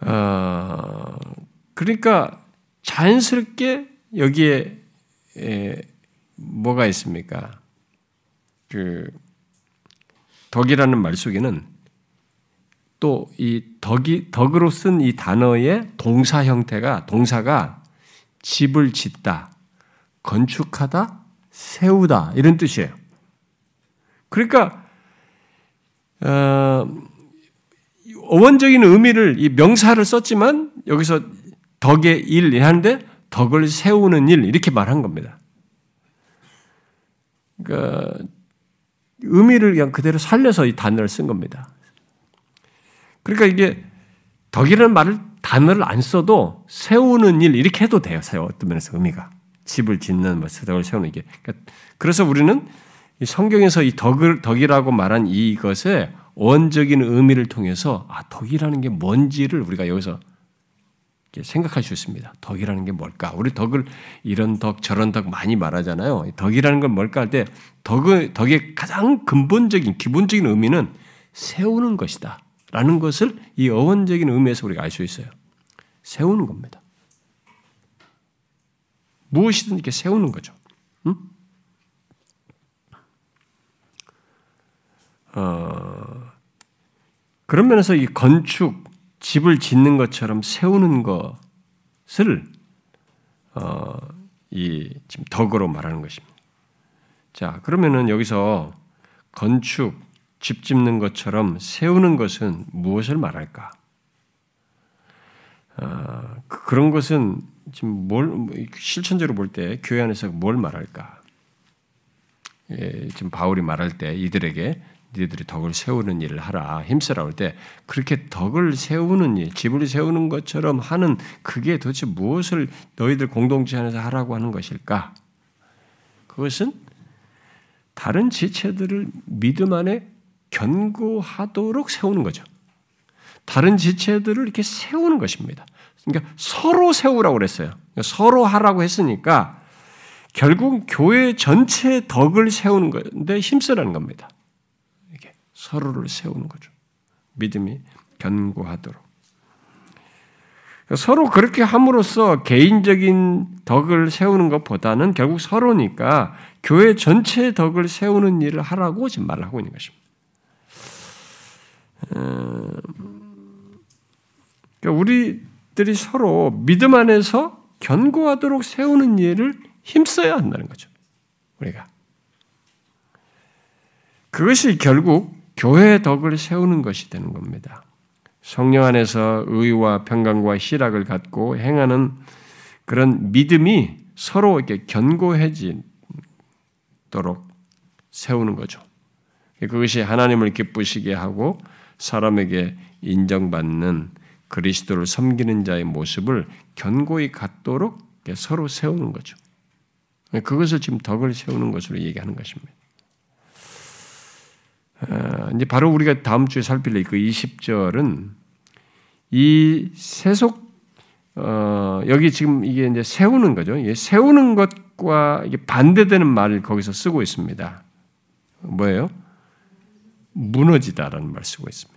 어, 그러니까 자연스럽게 여기에 에, 뭐가 있습니까? 그 덕이라는 말 속에는 또 이 덕이 덕으로 쓴 이 단어의 동사 형태가 동사가 집을 짓다, 건축하다, 세우다 이런 뜻이에요. 그러니까 어, 원적인 의미를 이 명사를 썼지만 여기서 덕의 일 하는데 덕을 세우는 일 이렇게 말한 겁니다. 그러니까 의미를 그냥 그대로 살려서 이 단어를 쓴 겁니다. 그러니까 이게 덕이라는 말을 단어를 안 써도 세우는 일 이렇게 해도 돼요. 어떤 면에서 의미가 집을 짓는 뭐 덕을 세우는 게. 그러니까 그래서 우리는 성경에서 이 덕을 덕이라고 말한 이것의 원적인 의미를 통해서 아 덕이라는 게 뭔지를 우리가 여기서 생각할 수 있습니다. 덕이라는 게 뭘까? 우리 덕을 이런 덕 저런 덕 많이 말하잖아요. 덕이라는 건 뭘까 할 때 덕의 덕의 가장 근본적인 기본적인 의미는 세우는 것이다. 라는 것을 이 어원적인 의미에서 우리가 알 수 있어요. 세우는 겁니다. 무엇이든 이렇게 세우는 거죠. 응? 어, 그런 면에서 이 건축, 집을 짓는 것처럼 세우는 것을 어, 이 지금 덕으로 말하는 것입니다. 자, 그러면은 여기서 건축, 집 짓는 것처럼 세우는 것은 무엇을 말할까? 어, 그런 것은 지금 뭘 실천적으로 볼 때 교회 안에서 뭘 말할까? 예, 지금 바울이 말할 때 이들에게 너희들이 덕을 세우는 일을 하라 힘쓰라 할 때 그렇게 덕을 세우는 일, 집을 세우는 것처럼 하는 그게 도대체 무엇을 너희들 공동체 안에서 하라고 하는 것일까? 그것은 다른 지체들을 믿음 안에 견고하도록 세우는 거죠. 다른 지체들을 이렇게 세우는 것입니다. 그러니까 서로 세우라고 그랬어요. 그러니까 서로 하라고 했으니까 결국 교회 전체의 덕을 세우는 건데 힘쓰라는 겁니다. 서로를 세우는 거죠. 믿음이 견고하도록. 서로 그렇게 함으로써 개인적인 덕을 세우는 것보다는 결국 서로니까 교회 전체의 덕을 세우는 일을 하라고 지금 말을 하고 있는 것입니다. 어, 그러니까 우리들이 서로 믿음 안에서 견고하도록 세우는 일을 힘써야 한다는 거죠. 우리가. 그것이 결국 교회의 덕을 세우는 것이 되는 겁니다. 성령 안에서 의와 평강과 희락을 갖고 행하는 그런 믿음이 서로 이렇게 견고해지도록 세우는 거죠. 그것이 하나님을 기쁘시게 하고 사람에게 인정받는 그리스도를 섬기는 자의 모습을 견고히 갖도록 서로 세우는 거죠. 그것을 지금 덕을 세우는 것으로 얘기하는 것입니다. 아, 이제 바로 우리가 다음 주에 살필 그 20절은 이 세속 어, 여기 지금 이게 이제 세우는 거죠. 세우는 것과 반대되는 말을 거기서 쓰고 있습니다. 뭐예요? 무너지다라는 말을 쓰고 있습니다.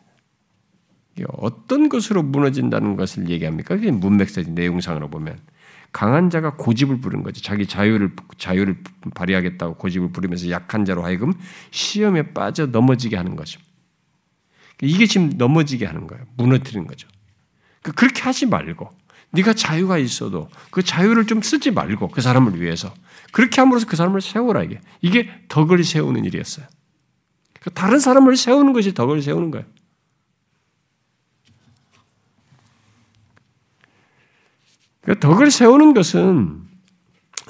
어떤 것으로 무너진다는 것을 얘기합니까? 그게 문맥적 내용상으로 보면 강한 자가 고집을 부른 거죠. 자기 자유를 자유를 발휘하겠다고 고집을 부리면서 약한 자로 하여금 시험에 빠져 넘어지게 하는 거죠. 이게 지금 넘어지게 하는 거예요. 무너뜨리는 거죠. 그 그렇게 하지 말고 네가 자유가 있어도 그 자유를 좀 쓰지 말고 그 사람을 위해서 그렇게 함으로써 그 사람을 세우라 이게 이게 덕을 세우는 일이었어요. 그 다른 사람을 세우는 것이 덕을 세우는 거예요. 덕을 세우는 것은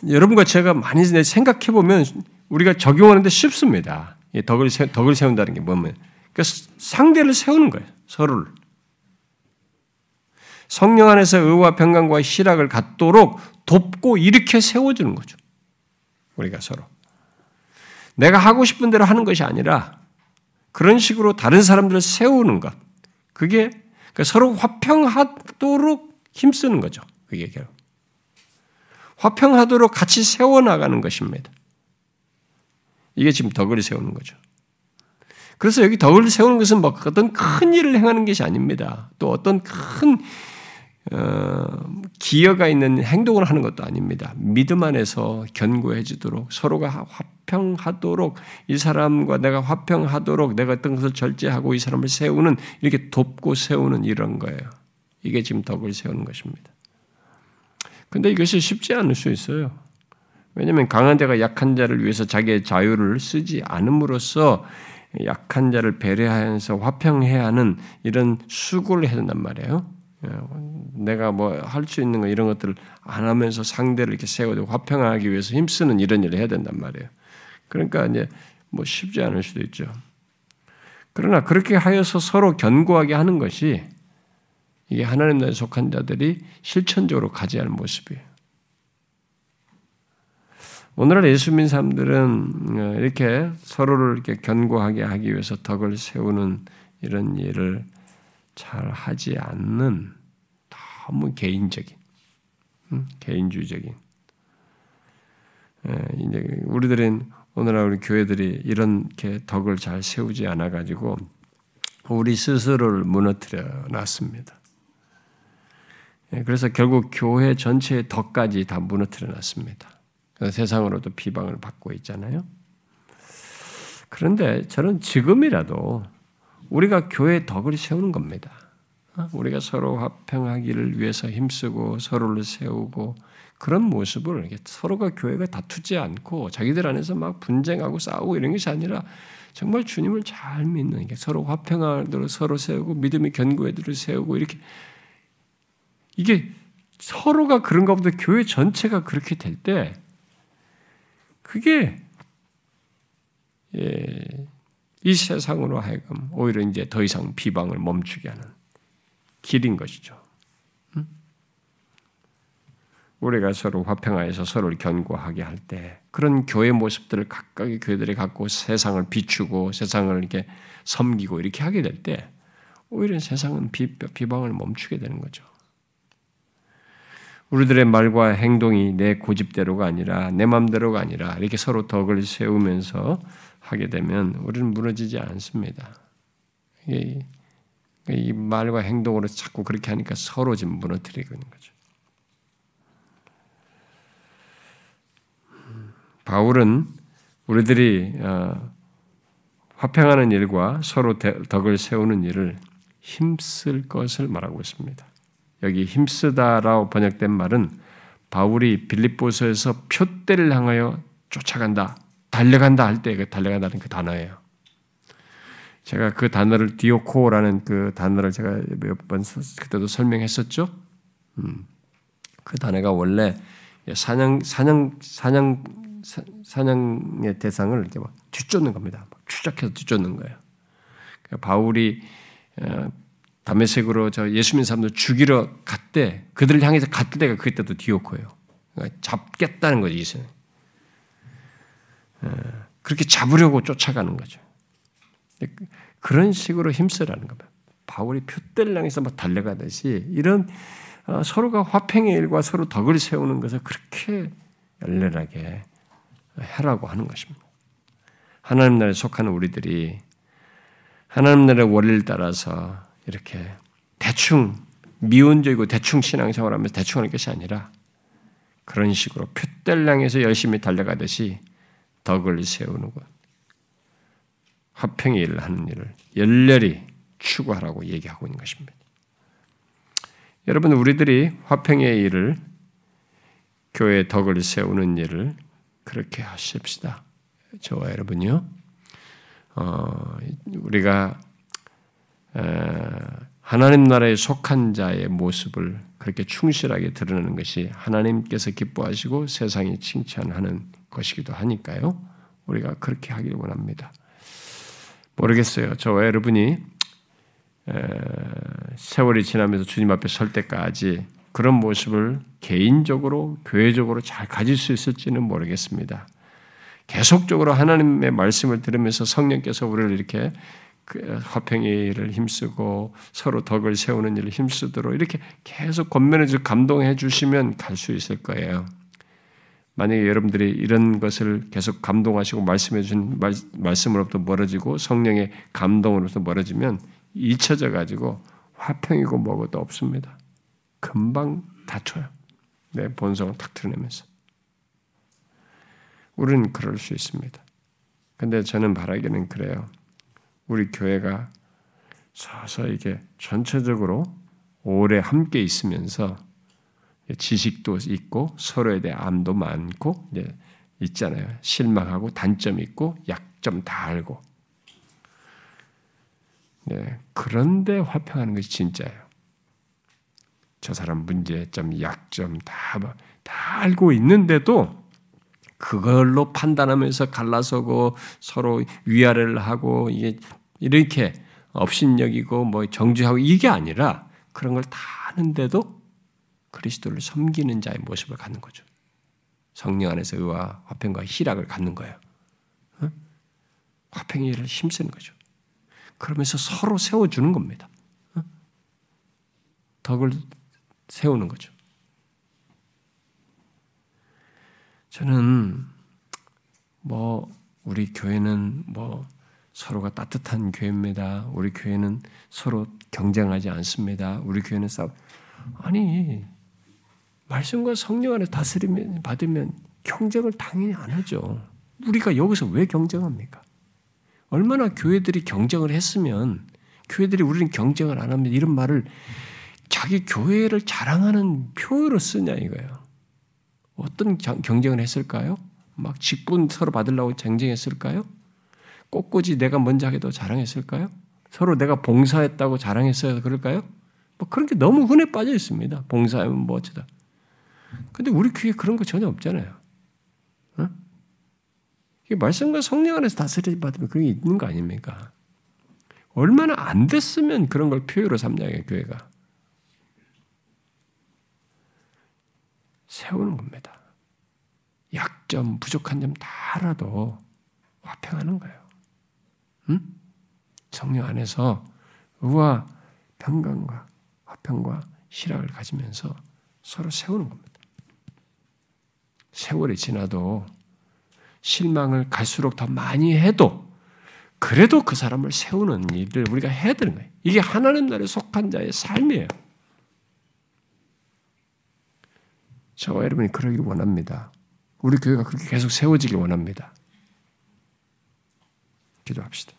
여러분과 제가 많이 생각해 보면 우리가 적용하는데 쉽습니다. 덕을 세, 덕을 세운다는 게 뭐면 그러니까 상대를 세우는 거예요. 서로를 성령 안에서 의와 평강과 희락을 갖도록 돕고 이렇게 세워주는 거죠. 우리가 서로 내가 하고 싶은 대로 하는 것이 아니라 그런 식으로 다른 사람들을 세우는 것 그게 그러니까 서로 화평하도록 힘쓰는 거죠. 그게 결국. 화평하도록 같이 세워나가는 것입니다. 이게 지금 덕을 세우는 거죠. 그래서 여기 덕을 세우는 것은 뭐 어떤 큰 일을 행하는 것이 아닙니다. 또 어떤 큰 어, 기여가 있는 행동을 하는 것도 아닙니다. 믿음 안에서 견고해지도록 서로가 화평하도록 이 사람과 내가 화평하도록 내가 어떤 것을 절제하고 이 사람을 세우는 이렇게 돕고 세우는 이런 거예요. 이게 지금 덕을 세우는 것입니다. 근데 이것이 쉽지 않을 수 있어요. 왜냐하면 강한 자가 약한 자를 위해서 자기의 자유를 쓰지 않음으로써 약한 자를 배려하면서 화평해야 하는 이런 수고를 해야 된단 말이에요. 예, 내가 뭐 할 수 있는 거 이런 것들을 안 하면서 상대를 이렇게 세우고 화평하기 위해서 힘쓰는 이런 일을 해야 된단 말이에요. 그러니까 이제 뭐 쉽지 않을 수도 있죠. 그러나 그렇게 하여서 서로 견고하게 하는 것이 이게 하나님 나라에 속한 자들이 실천적으로 가져야 할 모습이에요. 오늘날 예수 믿는 사람들은 어, 이렇게 서로를 이렇게 견고하게 하기 위해서 덕을 세우는 이런 일을 잘 하지 않는 너무 개인적인, 개인주의적인. 예, 이제 우리들은 오늘날 우리 교회들이 이렇게 덕을 잘 세우지 않아 가지고 우리 스스로를 무너뜨려 놨습니다. 예, 그래서 결국 교회 전체의 덕까지 다 무너뜨려 놨습니다. 세상으로도 비방을 받고 있잖아요. 그런데 저는 지금이라도 우리가 교회의 덕을 세우는 겁니다. 어? 우리가 서로 화평하기를 위해서 힘쓰고 서로를 세우고 그런 모습을 서로가 교회가 다투지 않고 자기들 안에서 막 분쟁하고 싸우고 이런 것이 아니라 정말 주님을 잘 믿는 게 서로 화평하도록 서로 세우고 믿음의 견고해도록 세우고 이렇게 이게 서로가 그런가 보다 교회 전체가 그렇게 될 때 그게 예, 이 세상으로 하여금 오히려 이제 더 이상 비방을 멈추게 하는 길인 것이죠. 우리가 서로 화평하여서 서로를 견고하게 할 때 그런 교회 모습들을 각각의 교회들이 갖고 세상을 비추고 세상을 이렇게 섬기고 이렇게 하게 될 때 오히려 세상은 비, 비방을 멈추게 되는 거죠. 우리들의 말과 행동이 내 고집대로가 아니라 내 마음대로가 아니라 이렇게 서로 덕을 세우면서 하게 되면 우리는 무너지지 않습니다. 이, 이 말과 행동으로 자꾸 그렇게 하니까 서로 지금 무너뜨리고 있는 거죠. 바울은 우리들이 어, 화평하는 일과 서로 덕을 세우는 일을 힘쓸 것을 말하고 있습니다. 여기 힘쓰다라고 번역된 말은 바울이 빌립보서에서 표대를 향하여 쫓아간다, 달려간다 할 때 그 달려간다는 그 단어예요. 제가 그 단어를 디오코라는 그 단어를 제가 몇 번 그때도 설명했었죠. 음, 그 단어가 원래 사냥 사냥 사냥 사냥의 대상을 이렇게 막 뒤쫓는 겁니다. 추적해서 뒤쫓는 거예요. 그러니까 바울이 어, 다메섹으로 저 예수님 사람들 죽이러 갔대 그들을 향해서 갔을 때가 그때도 디오코예요. 그러니까 잡겠다는 거지 이세 어, 그렇게 잡으려고 쫓아가는 거죠. 그런 식으로 힘쓰라는 겁니다. 바울이 표대를 향해서 막 달려가듯이 이런 어, 서로가 화평의 일과 서로 덕을 세우는 것을 그렇게 열렬하게 해라고 하는 것입니다. 하나님 나라에 속하는 우리들이 하나님 나라의 원리를 따라서 이렇게 대충 미온적이고 대충 신앙생활하면서 대충 하는 것이 아니라 그런 식으로 표대량에서 열심히 달려가듯이 덕을 세우는 것, 화평의 일을 하는 일을 열렬히 추구하라고 얘기하고 있는 것입니다. 여러분, 우리들이 화평의 일을 교회의 덕을 세우는 일을 그렇게 하십시다. 저와 여러분요. 어, 우리가 하나님 나라에 속한 자의 모습을 그렇게 충실하게 드러내는 것이 하나님께서 기뻐하시고 세상이 칭찬하는 것이기도 하니까요. 우리가 그렇게 하기를 원합니다. 모르겠어요. 저와 여러분이 세월이 지나면서 주님 앞에 설 때까지 그런 모습을 개인적으로, 교회적으로 잘 가질 수 있을지는 모르겠습니다. 계속적으로 하나님의 말씀을 들으면서 성령께서 우리를 이렇게 그 화평의 일을 힘쓰고 서로 덕을 세우는 일을 힘쓰도록 이렇게 계속 권면해 주 감동해 주시면 갈 수 있을 거예요. 만약에 여러분들이 이런 것을 계속 감동하시고 말씀해 준 말씀으로부터 멀어지고 성령의 감동으로부터 멀어지면 잊혀져 가지고 화평이고 뭐고도 없습니다. 금방 다쳐요. 내 본성을 탁 드러내면서. 우리는 그럴 수 있습니다. 근데 저는 바라기는 그래요. 우리 교회가 서서 이게 전체적으로 오래 함께 있으면서 지식도 있고 서로에 대해 암도 많고 있잖아요. 실망하고 단점 있고 약점 다 알고. 네, 그런데 화평하는 것이 진짜예요. 저 사람 문제점, 약점 다, 다 알고 있는데도 그걸로 판단하면서 갈라서고 서로 위아래를 하고 이게 이렇게 업신여기고 뭐 정죄하고 이게 아니라 그런 걸다 아는데도 그리스도를 섬기는 자의 모습을 갖는 거죠. 성령 안에서 의와 화평과 희락을 갖는 거예요. 어? 화평의 일을 힘쓰는 거죠. 그러면서 서로 세워주는 겁니다. 어? 덕을 세우는 거죠. 저는 뭐 우리 교회는 뭐 서로가 따뜻한 교회입니다. 우리 교회는 서로 경쟁하지 않습니다. 우리 교회는 싸 아니 말씀과 성령 안에 다스리면 받으면 경쟁을 당연히 안 하죠. 우리가 여기서 왜 경쟁합니까? 얼마나 교회들이 경쟁을 했으면 교회들이 우리는 경쟁을 안 합니다. 이런 말을 자기 교회를 자랑하는 표현으로 쓰냐 이거예요. 어떤 경쟁을 했을까요? 막 직분 서로 받으려고 경쟁했을까요? 꽃꽂이 내가 먼저 하기도 자랑했을까요? 서로 내가 봉사했다고 자랑했어야 그럴까요? 뭐 그런 게 너무 흔해 빠져 있습니다. 봉사하면 뭐 어쩌다. 근데 우리 교회 그런 거 전혀 없잖아요. 어? 이게 말씀과 성령 안에서 다스리 받으면 그런 게 있는 거 아닙니까? 얼마나 안 됐으면 그런 걸 표현으로 삼냐요, 교회가. 세우는 겁니다. 약점, 부족한 점 다 알아도 화평하는 거예요. 응? 성령 안에서 의와 평강과 화평과 실학을 가지면서 서로 세우는 겁니다. 세월이 지나도 실망을 갈수록 더 많이 해도 그래도 그 사람을 세우는 일을 우리가 해야 되는 거예요. 이게 하나님 나라에 속한 자의 삶이에요. 저와 여러분이 그러기를 원합니다. 우리 교회가 그렇게 계속 세워지길 원합니다. 기도합시다.